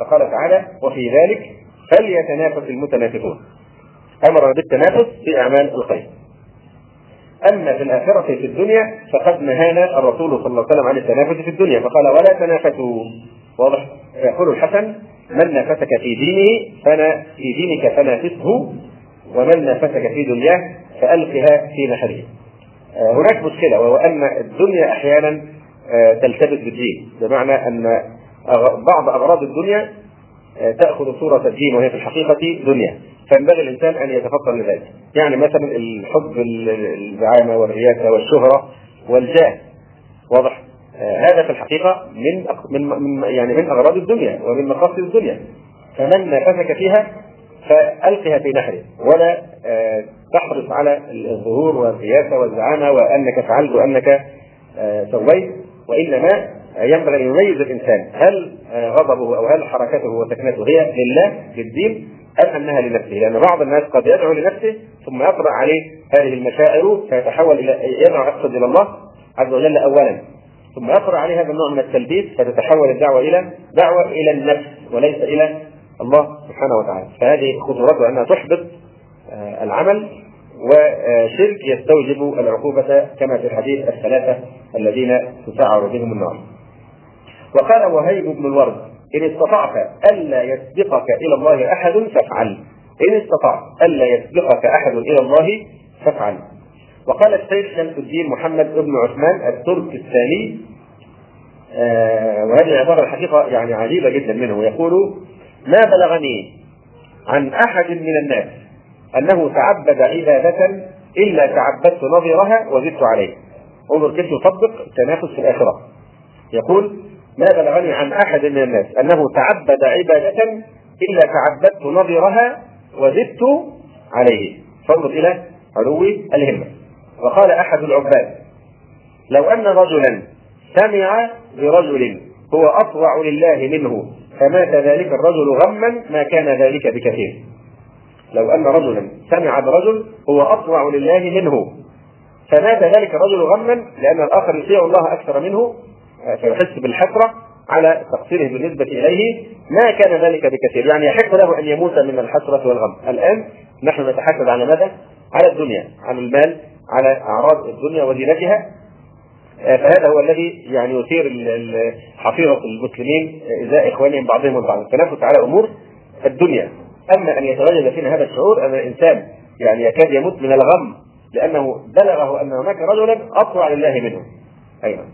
Speaker 2: فقال تعالى وفي ذلك فليتنافس المتنافسون. أمر بالتنافس في أعمال الخير. أما في الآخرة في الدنيا فقد نهانا الرسول صلى الله عليه وسلم عن التنافس في الدنيا فقال ولا تنافسوا. واضح؟ يقول الحسن من نافسك في دينه فنا في دينك فنافسه ومن نافسك في دنياه فألقها في نحره. هناك مشكلة وهو أن الدنيا أحيانا تلتبس بالدين بمعنى أن بعض أغراض الدنيا تأخذ صورة الدين وهي في الحقيقة دنيا. فينبغي الإنسان أن يتفطن لذلك. يعني مثلا الحب الزعامه والرياسة والشهرة والجاه. واضح؟ هذا في الحقيقة من من يعني من أغراض الدنيا ومن مقاصد الدنيا. فمن نافسك فيها فألقها في نحره ولا آه، تحرص على الظهور والرياسة والزعامة وأنك فعلت وأنك آه، سويت وإنما ينبغي أن يميز الإنسان. هل آه، غضبه أو هل حركته وسكنته هي لله للدين أم أنها لنفسه؟ لأن بعض الناس قد يدعو لنفسه ثم يطرأ عليه هذه المشاعر فيتحول إلى يدعو يقصد إلى الله عز وجل أولا. ثم يطرأ عليه هذا النوع من التلبيس فتتحول الدعوة إلى دعوة إلى النفس وليس إلى الله سبحانه وتعالى. فهذه خطورتها أنها تحبط آه، العمل وشرك يستوجب العقوبة كما في الحديث الثلاثة الذين تسعر بهم النار. وقال وهيب بن الورد إن استطعت ألا يسبقك إلى الله أحد فافعل. إن استطعت ألا يسبقك أحد إلى الله فافعل. وقال الشيخ شمس الدين محمد بن عثمان الترك الثاني آه وهذه العبارة الحقيقة يعني عجيبة جدا منه. يقول ما بلغني عن أحد من الناس أنه تعبد عبادة إلا تعبدت نظيرها وزدت عليه. انظر كيف يطبق التنافس في الآخرة. يقول ما بلغني عن أحد من الناس أنه تعبد عبادة إلا تعبدت نظيرها وزدت عليه. فانظر إلى علو الهمة. وقال أحد العباد لو أن رجلا سمع برجل هو أطوع لله منه فمات ذلك الرجل غما ما كان ذلك بكثير. لو أن رجلا سمع برجل هو أطوع لله منه فمات ذلك الرجل غما لأن الآخر يطيع الله أكثر منه فيحس بالحسرة على تقصيره بالنسبة إليه. ما كان ذلك بكثير. يعني يحق له أن يموت من الحسرة والغم. الآن نحن نتحسد على ماذا؟ على الدنيا على المال على أعراض الدنيا وزينتها. فهذا هو الذي يعني يثير حفيظة المسلمين إزاء إخوانهم بعضهم البعض التنافس على أمور الدنيا. أما أن يتواجد فينا هذا الشعور أن الإنسان يعني يكاد يموت من الغم لأنه بلغه أن هناك رجلا أطوع لله منه. أيضا.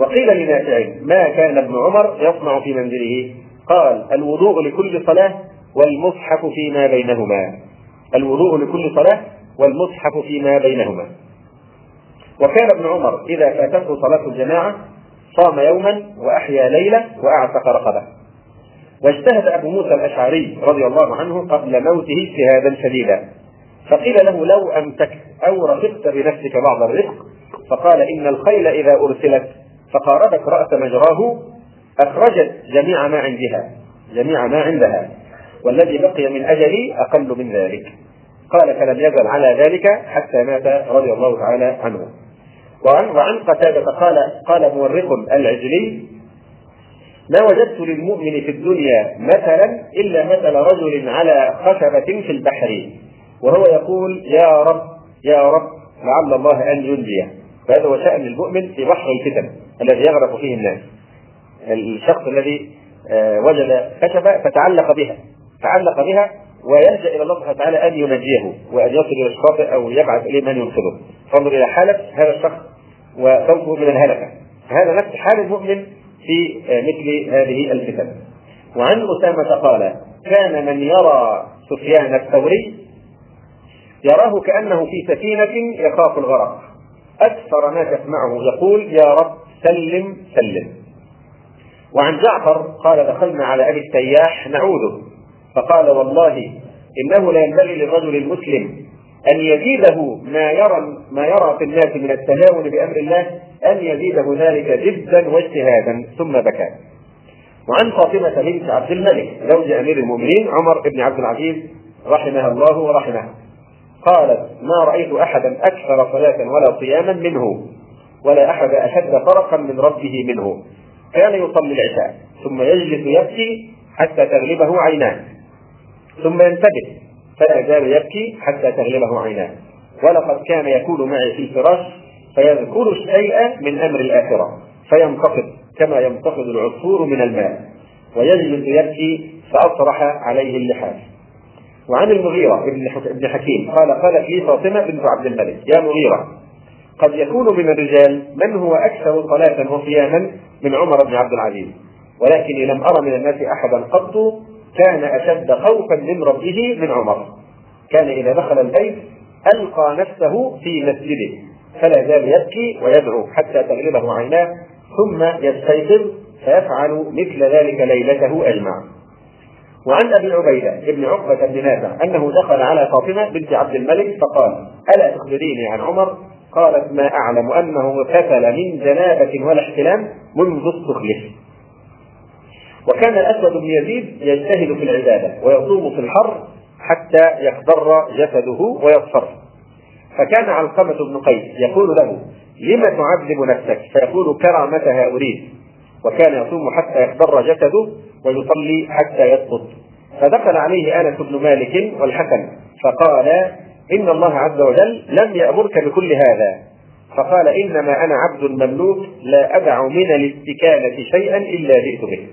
Speaker 2: وقيل لنافع ما كان ابن عمر يصنع في منزله. قال الوضوء لكل صلاة والمصحف فيما بينهما. الوضوء لكل صلاة والمصحف فيما بينهما. وكان ابن عمر إذا فاتته صلاة الجماعة صام يوما وأحيا ليلة وأعتق رقبة. واجتهد أبو موسى الأشعري رضي الله عنه قبل موته اجتهادا شديدا. فقيل له لو أمسكت أو رفقت بنفسك بعض الرفق فقال إن الخيل إذا أرسلت فقاربت رأس مجراه أخرجت جميع ما عندها جميع ما عندها. والذي بقي من أجلي أقل من ذلك. قال فلم يزل على ذلك حتى مات رضي الله تعالى عنه. وعن وعن قتادة قال قال مورق العجلي ما وجدت للمؤمن في الدنيا مثلا إلا مثل رجل على خشبة في البحر وهو يقول يا رب يا رب لعل الله أن ينجيه. فهذا هو شأن المؤمن في بحر الفتن. الذي يغرق فيه الناس. الشخص الذي آه، وجد خشبة فتعلق بها. تعلق بها ويلجأ إلى الله سبحانه وتعالى أن ينجيه وأن يصل إلى الشاطئ أو يبعث إليه من ينقذه. فانظر إلى حالة هذا الشخص وخوفه من الهلكة. هذا نفس حال المؤمن في آه، مثل هذه الفتن. وعن أسامة قال كان من يرى سفيان الثوري يراه كأنه في سفينة يخاف الغرق. أكثر ما تسمعه يقول يا رب سلم سلم. وعن جعفر قال دخلنا على أبي التياح نعوذ فقال والله إنه لا ينبغي للرجل المسلم أن يزيده ما يرى ما يرى في الناس من التهاون بأمر الله أن يزيده ذلك جدا واجتهادا ثم بكى. وعن فاطمة بنت عبد الملك زوج أمير المؤمنين عمر بن عبد العزيز رحمها الله ورحمها قالت ما رأيت أحدا أكثر صلاة ولا صياما منه. ولا أحد أشد فرقا من ربه منه. كان يصلي العشاء ثم يجلس يبكي حتى تغلبه عيناه. ثم ينتبه فلا يزال يبكي حتى تغلبه عيناه. ولقد كان يكون معي في الفراش فيذكر الشيء من أمر الآخرة فينتقد كما ينتقد العصفور من الماء. ويجلس يبكي فأطرح عليه اللحاف. وعن المغيرة ابن حكيم قال قالت لي فاطمة بنت عبد الملك يا مغيرة قد يكون من الرجال من هو أكثر صلاة وصياما من عمر بن عبد العزيز. ولكني لم أرى من الناس أحدا قط كان أشد خوفا من ربه من عمر. كان إذا دخل البيت ألقى نفسه في مسجده. فلا زال يبكي ويدعو حتى تغلبه عيناه ثم يستيقظ فيفعل مثل ذلك ليلته أجمع. وعن أبي عبيدة بن عقبة بن نافع أنه دخل على فاطمة بنت عبد الملك فقال: ألا تخبريني عن عمر؟ قالت ما أعلم أنه اغتسل من جنابة ولا احتلام منذ استخلف. وكان الأسود بن يزيد يجتهد في العبادة ويصوم في الحر حتى يخضر جسده ويصفر. فكان علقمة بن قيس يقول له: لم تعذب نفسك؟ فيقول كرامتها أريد. وكان يصوم حتى يخضر جسده ويصلي حتى يسقط فدخل عليه أنس بن مالك والحسن فقال إن الله عز وجل لم يأمرك بكل هذا. فقال إنما أنا عبد مملوك لا أدع من الاستكانة شيئا إلا جئت به.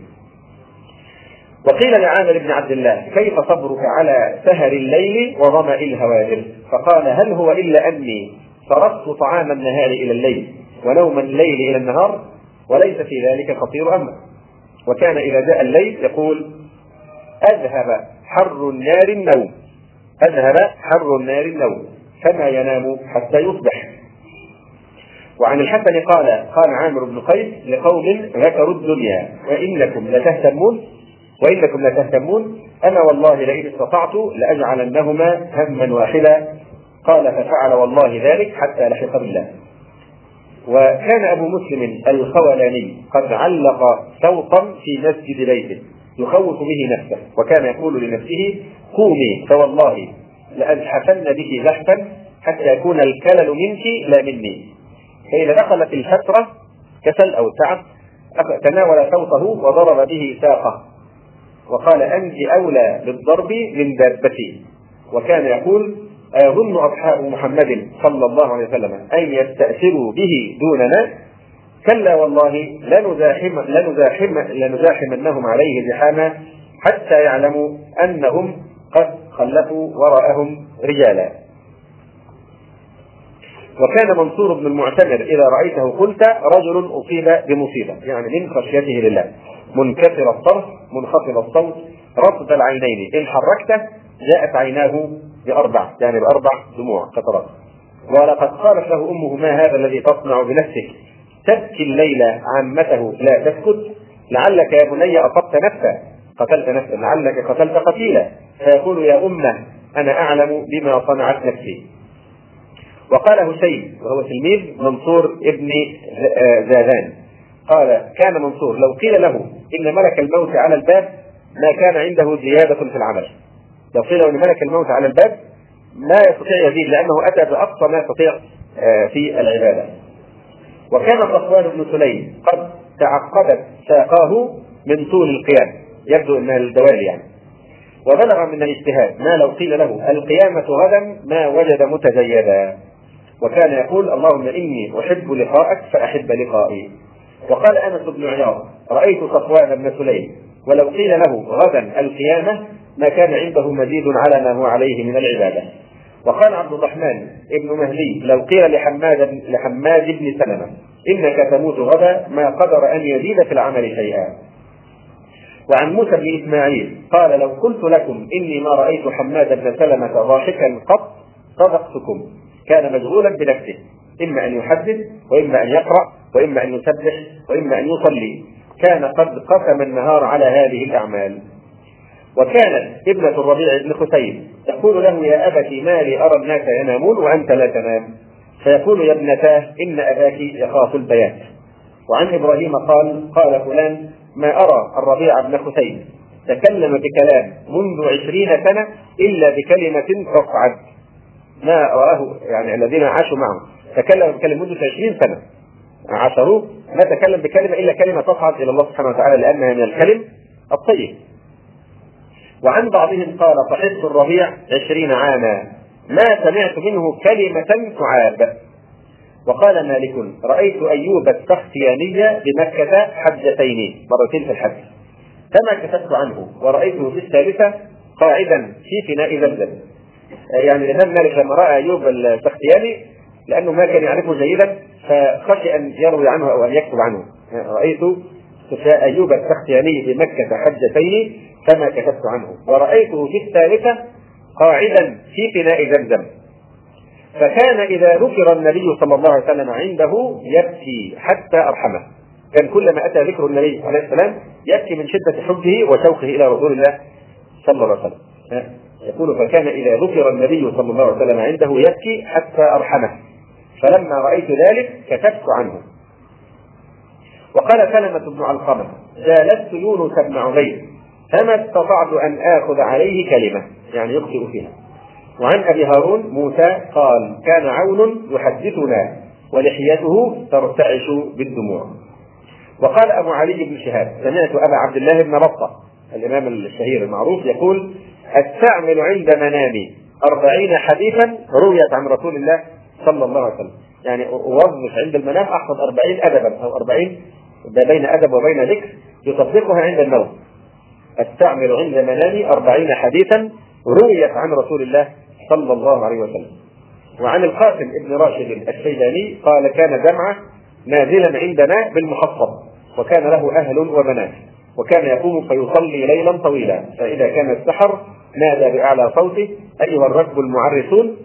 Speaker 2: وقيل لعامر بن عبد الله كيف صبرك على سهر الليل وظمأ الهواجر فقال هل هو إلا أني صرفت طعام النهار إلى الليل ونوم الليل إلى النهار وليس في ذلك خطير أمر؟ وكان إذا جاء الليل يقول أذهب حر النار النوم. أذهب حر النار النوم فما ينام حتى يصبح. وعن الحسن قال قال عامر بن قيس لقوم ذكروا الدنيا وإنكم لتهتمون وإنكم لتهتمون أنا والله لئن استطعت لأجعلنهما هما واحدا. قال ففعل والله ذلك حتى لحق بالله. وكان أبو مسلم الخولاني قد علق سوقا في مسجد بيته. يخوف به نفسه وكان يقول لنفسه قومي فوالله لأزحفن به زحفا حتى يكون الكلل منك لا مني. فإذا دخلت الفترة كسل أو تعب تناول صوته وضرب به ساقه وقال أنت أولى بالضرب من دابتي. وكان يقول أيظن أصحاب محمد صلى الله عليه وسلم أن يستأثروا به دوننا كلا والله لنزاحم لنزاحم لنزاحمنهم عليه زحاما حتى يعلموا أنهم قد خلفوا وراءهم رجالا. وكان منصور بن المعتمر إذا رأيته قلت رجل أصيب بمصيبة يعني من خشيته لله. منكسر الطرف منخفض الصوت رطب العينين إن حركته جاءت عيناه بأربع يعني بأربع دموع قطرات. ولقد قالت له أمه ما هذا الذي تصنع بنفسك؟ تبكي الليل عامته لا تسكت. لعلك يا بني أصبت نفسا. قتلت نفسا. لعلك قتلت قتيلا. فيقول يا أمة أنا أعلم بما صنعت نفسي. وقال هشيم وهو تلميذ منصور ابن زاذان قال كان منصور لو قيل له إن ملك الموت على الباب ما كان عنده زيادة في العمل. لو قيل إن ملك الموت على الباب ما يستطيع يزيد لأنه أتى بأقصى ما يستطيع آه، في العبادة. وكان صفوان بن سليم قد تعقدت ساقاه من طول القيام. يبدو إنها الدوال يعني. وبلغ من الاجتهاد ما لو قيل له القيامة غدا ما وجد متزيدا وكان يقول اللهم إني أحب لقاءك فأحب لقائي. وقال أنس بن عياض رأيت صفوان بن سليم ولو قيل له غدا القيامة ما كان عنده مزيد على ما هو عليه من العبادة. وقال عبد الرحمن ابن مهدي لو قيل لحماد لحماد بن سلمة إنك تموت غدا ما قدر أن يزيد في العمل شيئا. وعن موسى بن إسماعيل قال لو قلت لكم إني ما رأيت حماد بن سلمة ضاحكا قط صدقتكم. كان مشغولا بنفسه. إما أن يحدث وإما أن يقرأ وإما أن يسبح وإما أن يصلي. كان قد قسم النهار على هذه الأعمال. وكانت ابنة الربيع بن حسين تقول له يا أبت ما لي أرى الناس ينامون وأنت لا تنام. فيقول يا ابنتاه إن أباك يخاف البيات. وعن إبراهيم قال قال فلان ما أرى الربيع بن حسين تكلم بكلام منذ عشرين سنة إلا بكلمة تصعد ما رآه يعني الذين عاشوا معه. تكلم بكلمة منذ عشرين سنة. عاشروه. ما تكلم بكلمة إلا كلمة تصعد إلى الله سبحانه وتعالى لأنها من الكلم الطيب. وعن بعضهم قال صحبت الربيع عشرين عاما ما سمعت منه كلمة تعاب. وقال مالك رأيت أيوب السختياني بمكة حجتين مرتين في الحج. فما كتبت عنه ورأيته في الثالثة قاعدا في فناء زمزم. يعني الإمام مالك لما رأى أيوب السختياني لأنه ما كان يعرفه جيدا فخشي أن يروي عنه أو أن يكتب عنه. رأيت أيوب السختياني بمكة حجتين كما كتبت عنه. ورأيته في الثالثة قاعدا في فناء زمزم. فكان إذا ذكر النبي صلى الله عليه وسلم عنده يبكي حتى أرحمه. كان كلما أتى ذكر النبي عليه السلام يبكي من شدة حبه وشوقه إلى رسول الله صلى الله عليه وسلم. يقول فكان إذا ذكر النبي صلى الله عليه وسلم عنده يبكي حتى أرحمه. فلما رأيت ذلك كتبت عنه. وقال سلمة بن علقمة جالست يونس بن عبيد. فما استطعت أن آخذ عليه كلمة يعني يخطئ فيها. وعن أبي هارون موسى قال كان عون يحدثنا ولحيته ترتعش بالدموع. وقال أبو علي بن شهاب سمعت أبا عبد الله بن بطة الإمام الشهير المعروف يقول أستعمل عند منامي أربعين حديثا رويت عن رسول الله صلى الله عليه وسلم. يعني أوظف عند المنام أحفظ أربعين أدبا أو أربعين بين أدب وبين ذكر يطبقها عند النوم. أستعمل عند منامي أربعين حديثا رويت عن رسول الله صلى الله عليه وسلم. وعن القاسم ابن راشد الشيباني قال كان جمعة نازلا عندنا بالمحصب وكان له أهل وبنات وكان يقوم فيصلي ليلا طويلا فإذا كان السحر نادى بأعلى صوته أيها الركب المعرسون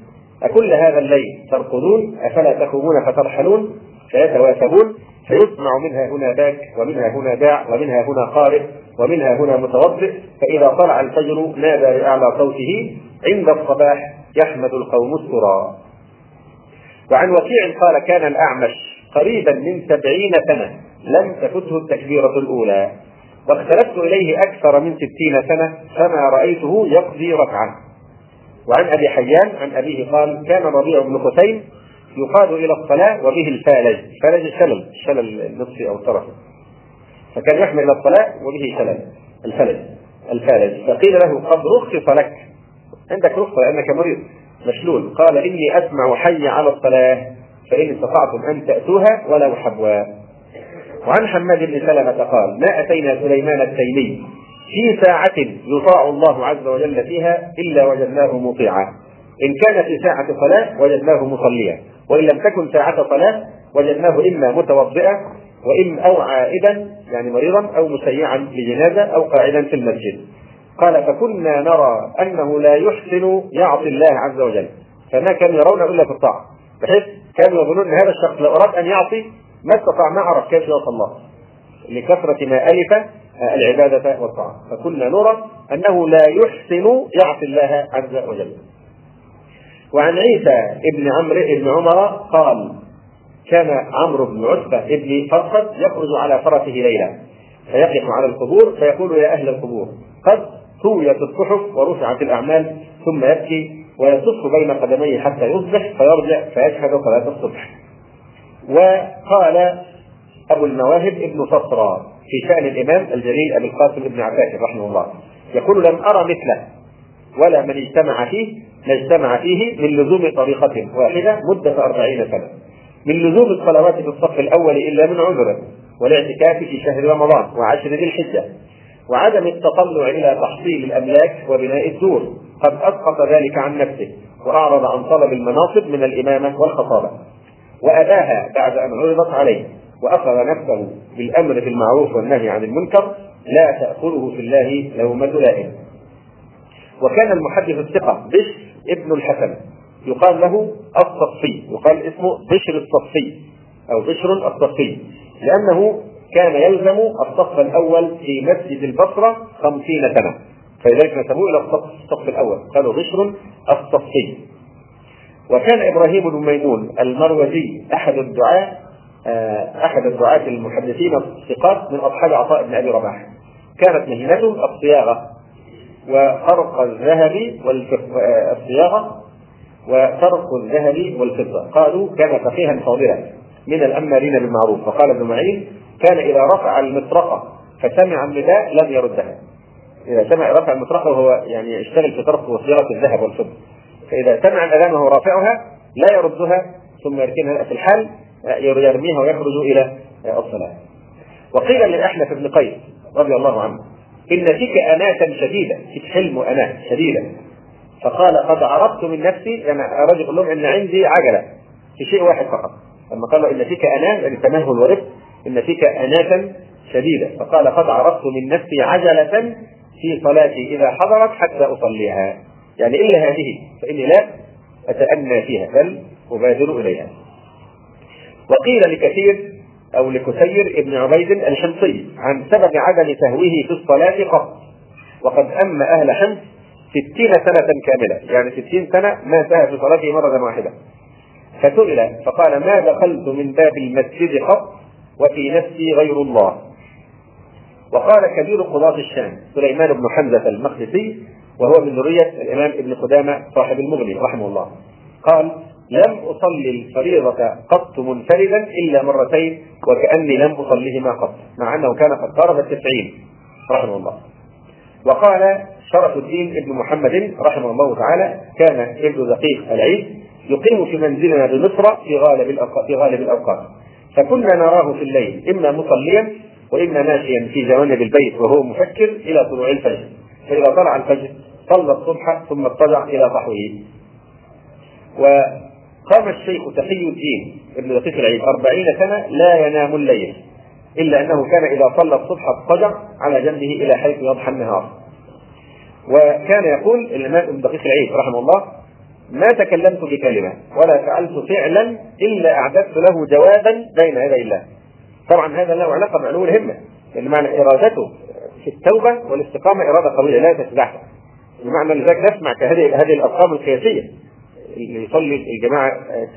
Speaker 2: أكل هذا الليل ترقدون أفلا تقومون فترحلون؟ فيتواسبون فيسمع منها هنا باك ومنها هنا داع ومنها هنا قارئ. ومنها هنا متوضئ فإذا طلع الفجر نادى بأعلى صوته عند الصباح يحمد القوم السرى. وعن وكيع قال كان الأعمش قريبا من سبعين سنة لم تفته التكبيرة الأولى. واختلفت إليه أكثر من ستين سنة فما رأيته يقضي ركعة. وعن أبي حيان عن أبيه قال كان ربيع بن حسين يقاد إلى الصلاة وبه الفالج فالج الشلل الشلل النصفي أو الطرفي فكان يحمل الصلاة وبه شلل الفلج الفالج فقيل له قد رخص لك. عندك رخصة لأنك مريض. مشلول. قال إني أسمع حي على الصلاة فإن استطعتم أن تأتوها ولو حبوا وعن حماد بن سلمة قال ما أتينا سليمان التيمي. في ساعة يطاع الله عز وجل فيها إلا وجدناه مطيعا. إن كان في ساعة صلاة وجدناه مصليا. وإن لم تكن ساعة صلاة وجدناه إما متوضئا وإما أو عائدا يعني مريضا أو مسيعا لجنازة أو قاعدا في المسجد. قال فكنا نرى أنه لا يحسن يعصي الله عز وجل. فما كانوا يرون إلا في الطاعة. بحيث كانوا يظنون أن هذا الشخص لو أراد أن يعصي ما استطاع ما عرف كيف يعصى الله. لكثرة ما ألف العبادة والطاعة. فكنا نرى أنه لا يحسن يعصي الله عز وجل. وعن عيسى ابن عمرو بن عمر قال كان عمرو بن عتبة ابن فرقد يخرج على فرسه ليلا فيقف على القبور فيقول يا أهل القبور قد طويت الصحف ورفعت الأعمال ثم يبكي ويصف بين قدميه حتى يصبح فيرجع فيشهد صلاة الصبح. وقال أبو المواهب ابن صفرا في شأن الإمام الجليل أبي القاسم بن عباس رحمه الله يقول لم أرى مثله ولا من اجتمع فيه ما اجتمع فيه من لزوم طريقة واحدة مدة أربعين سنة. من لزوم الصلوات في الصف الأول إلا من عذر والاعتكاف في شهر رمضان وعشر ذي الحجة وعدم التطلع إلى تحصيل الأملاك وبناء الدور. قد أسقط ذلك عن نفسه وأعرض عن طلب المناصب من الإمامة والخطابة. وأباها بعد أن عرضت عليه وأخذ نفسه بالأمر بالمعروف والنهي عن المنكر لا تأخذه في الله لومة لائم. وكان المحدث الثقة بشر ابن الحسن. يقال له الصفي يقال اسمه بشر الصفي أو بشر الصفي لأنه كان يلزم الصف الأول في مسجد البصرة خمسين سنة فلذلك نسبوه إلى الصف الأول قالوا بشر الصفي. وكان إبراهيم بن ميمون المروزي أحد الدعاة آه، أحد الدعاة المحدثين الثقات من أصحاب عطاء بن أبي رباح. كانت مهنته الصياغة وخرق الذهب والفضة وخرق الذهب والفضة. قالوا كان فقيها فاضلا من الأمارين بالمعروف. وقال ابن معين كان إذا رفع المطرقة فسمع النداء لم يردها. إذا سمع رفع المطرقة وهو يعني يشتغل في طرق وصياغة الذهب والفضة. فإذا سمع الأذان وهو رافعها لا يردها ثم يركنها في الحال يرميها ويخرج إلى الصلاة. وقيل لأحنف بن قيس رضي الله عنه إن فيك أناة شديدة فيك حلم وأناة شديدة. فقال قد عرفت من نفسي يعني أراد يقول لهم إن عندي عجلة في شيء واحد فقط. لما قالوا إن فيك أناة يعني تمهل ورفق إن فيك أناة شديدة. فقال قد عرفت من نفسي عجلة في صلاتي إذا حضرت حتى أصليها. يعني إلا هذه فإني لا أتأنى فيها بل أبادر إليها. وقيل لكثير أو لكثير ابن عبيد الحمصي عن سبب عدم سهوه في الصلاة قط وقد أم أهل حمص ستين سنة كاملة. يعني ستين سنة ما انتهى في صلاته مرة واحدة. فسئل فقال ما دخلت من باب المسجد قط وفي نفسي غير الله؟ وقال كبير قضاة الشام سليمان بن حمزة المقدسي وهو من ذرية الإمام ابن قدامة صاحب المغني رحمه الله. قال لم أصلي الفريضة قط منفردا إلا مرتين وكأني لم أصليهما قط. مع أنه كان قد قارب التسعين رحمه الله. وقال شرف الدين ابن محمد رحمه الله تعالى كان ابن دقيق العيد يقيم في منزلنا بمصر في غالب في غالب الأوقات. فكنا نراه في الليل إما مصليا وإما ماشيا في جوانب البيت وهو مفكر إلى طلوع الفجر. فإذا طلع الفجر صلى الصبح ثم اضطجع إلى صحوه. وقام الشيخ تقي الدين ابن دقيق العيد أربعين سنة لا ينام الليل. إلا أنه كان إذا صلى الصبح اضطجع على جنبه إلى حيث يضحى النهار. وكان يقول الإمام ابن دقيق العيد رحمه الله ما تكلمت بكلمة ولا فعلت فعلا إلا أعددت له جوابا بين يدي الله. طبعا هذا له علاقة بعلو الهمة لأن معنى إرادته في التوبة والاستقامة إرادة قوية لا تتزحزح بمعنى لذلك نسمع كهذه هذه الأرقام القياسية. اللي يصلي الجماعة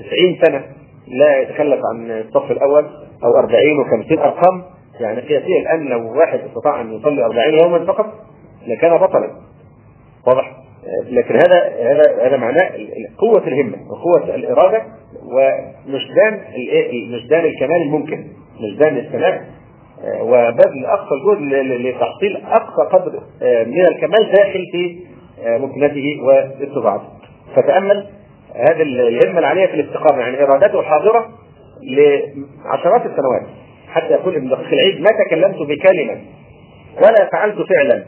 Speaker 2: 90 سنة لا يتخلف عن الصف الأول أو 40 و50 أرقام. يعني قياسية الآن لو واحد استطاع أن يصلي 40 يوما فقط لكان بطلا. واضح؟ لكن هذا هذا هذا معناه قوة الهمة وقوة الإرادة ومجدان مجدان الكمال الممكن مجدان السلام وبذل أقصى الجهد لتحصيل أقصى قدر من الكمال داخل في ممكنته واستطاعته. فتأمل هذه الهمة العالية في الاستقامة يعني إرادته حاضرة لعشرات السنوات حتى يقول ابن دقيق العيد ما تكلمت بكلمة ولا فعلت فعلا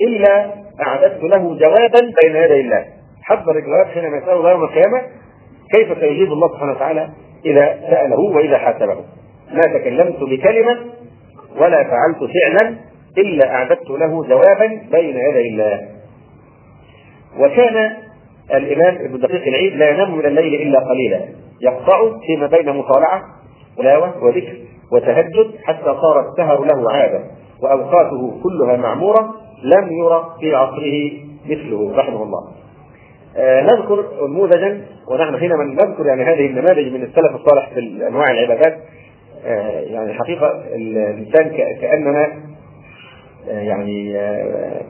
Speaker 2: إلا أعددت له جوابا بين يدي الله. حضر الجواب حينما يسأله يوم القيامة كيف سيجيب الله سبحانه وتعالى إذا سأله وإذا حاسبه. ما تكلمت بكلمة ولا فعلت فعلا إلا أعددت له جوابا بين يدي الله. وكان الإمام ابن دقيق العيد لا ينام من الليل إلا قليلا يقطع فيما بين مطالعة تلاوة وذكر وتهجد حتى صار السهر له عادة وأوقاته كلها معمورة لم يرى في عصره مثله رحمه الله. آه نذكر نموذجا ونحن حينما نذكر يعني هذه النماذج من السلف الصالح في أنواع العبادات آه يعني حقيقة الإنسان كأننا آه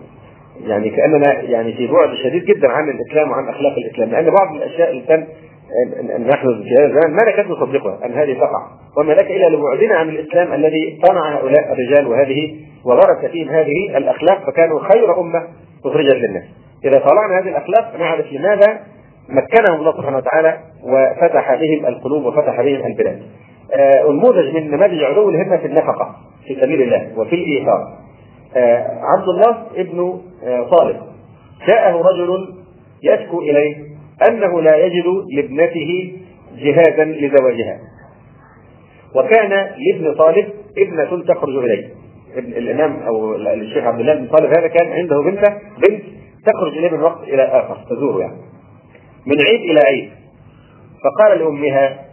Speaker 2: يعني كأننا يعني في بعد شديد جدا عن الإسلام وعن أخلاق الإسلام لأن بعض الأشياء الانسان نحن في هذا الزمان ما نكاد نصدقها أن هذه تقع وما لك إلا لبعدنا عن الإسلام الذي صنع هؤلاء الرجال وهذه وغرس فيهم هذه الأخلاق فكانوا خير أمة أخرجت للناس. إذا طالعنا هذه الأخلاق نعرف لماذا مكنهم الله سبحانه وتعالى وفتح بهم القلوب وفتح بهم البلاد. آه من نماذج علو الهمة في النفقة في سبيل الله وفي الإيثار. آه عبد الله ابن آه طالب جاءه رجل يشكو إليه أنه لا يجد لابنته جهازا لزواجها. وكان لابن طالب ابنة تخرج إليه. الإمام أو الشيخ عبد الله بن طالب هذا كان عنده بنته بنت تخرج إليه من وقت إلى آخر تزوره يعني. من عيد إلى عيد. فقال لأمها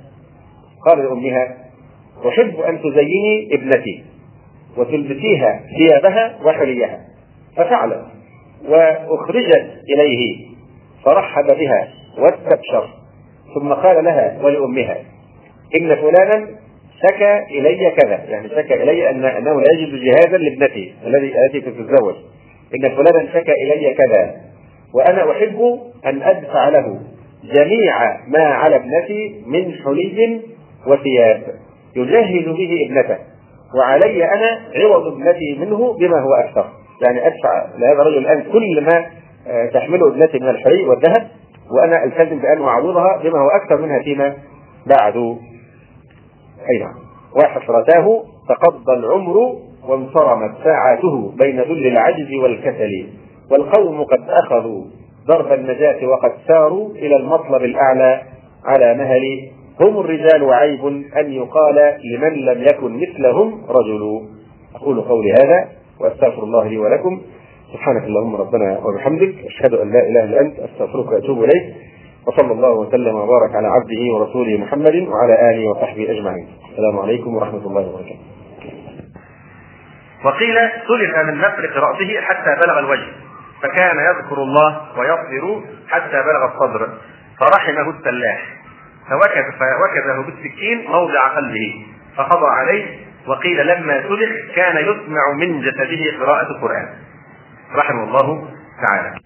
Speaker 2: قال لأمها أحب أن تزيني ابنتي وتلبسيها ثيابها وحليها ففعلت وأخرجت إليه فرحب بها واستبشر ثم قال لها ولأمها إن فلانا شكى إلي كذا يعني شكى إلي ان أنه لا يجد جهازا لابنته الذي التي تتزوج إن فلانا شكى إلي كذا وأنا أحب أن أدفع له جميع ما على ابنتي من حلي وثياب يجهز به ابنته. وعلي أنا عوض ابنتي منه بما هو أكثر. يعني أدفع لهذا الرجل الآن كل ما تحمله ابنتي من الحلي والذهب وأنا ألتزم بأن أعوضها بما هو أكثر منها فيما بعد. أي نعم. وحسرتاه تقضى العمر وانصرمت ساعاته بين ذل العجز والكسل. والقوم قد أخذوا ضرب النجاة وقد ساروا إلى المطلب الأعلى على مهل هم الرجال وعيب أن يقال لمن لم يكن مثلهم رجل. أقول قولي هذا وأستغفر الله لي ولكم. سبحانك اللهم ربنا وبحمدك. أشهد أن لا إله إلا أنت. أستغفرك وأتوب إليك. وصلى الله وسلم وبارك على عبده ورسوله محمد وعلى آله وصحبه أجمعين. السلام عليكم ورحمة الله وبركاته.
Speaker 1: وقيل سلخ من مفرق رأسه حتى بلغ الوجه فكان يذكر الله ويصبر حتى بلغ الصدر فرحمه السلاح. فوكد فوكده بالسكين موضع قلبه فقضى عليه وقيل لما سلخ كان يسمع من جسده قراءة القرآن. رحمه الله تعالى.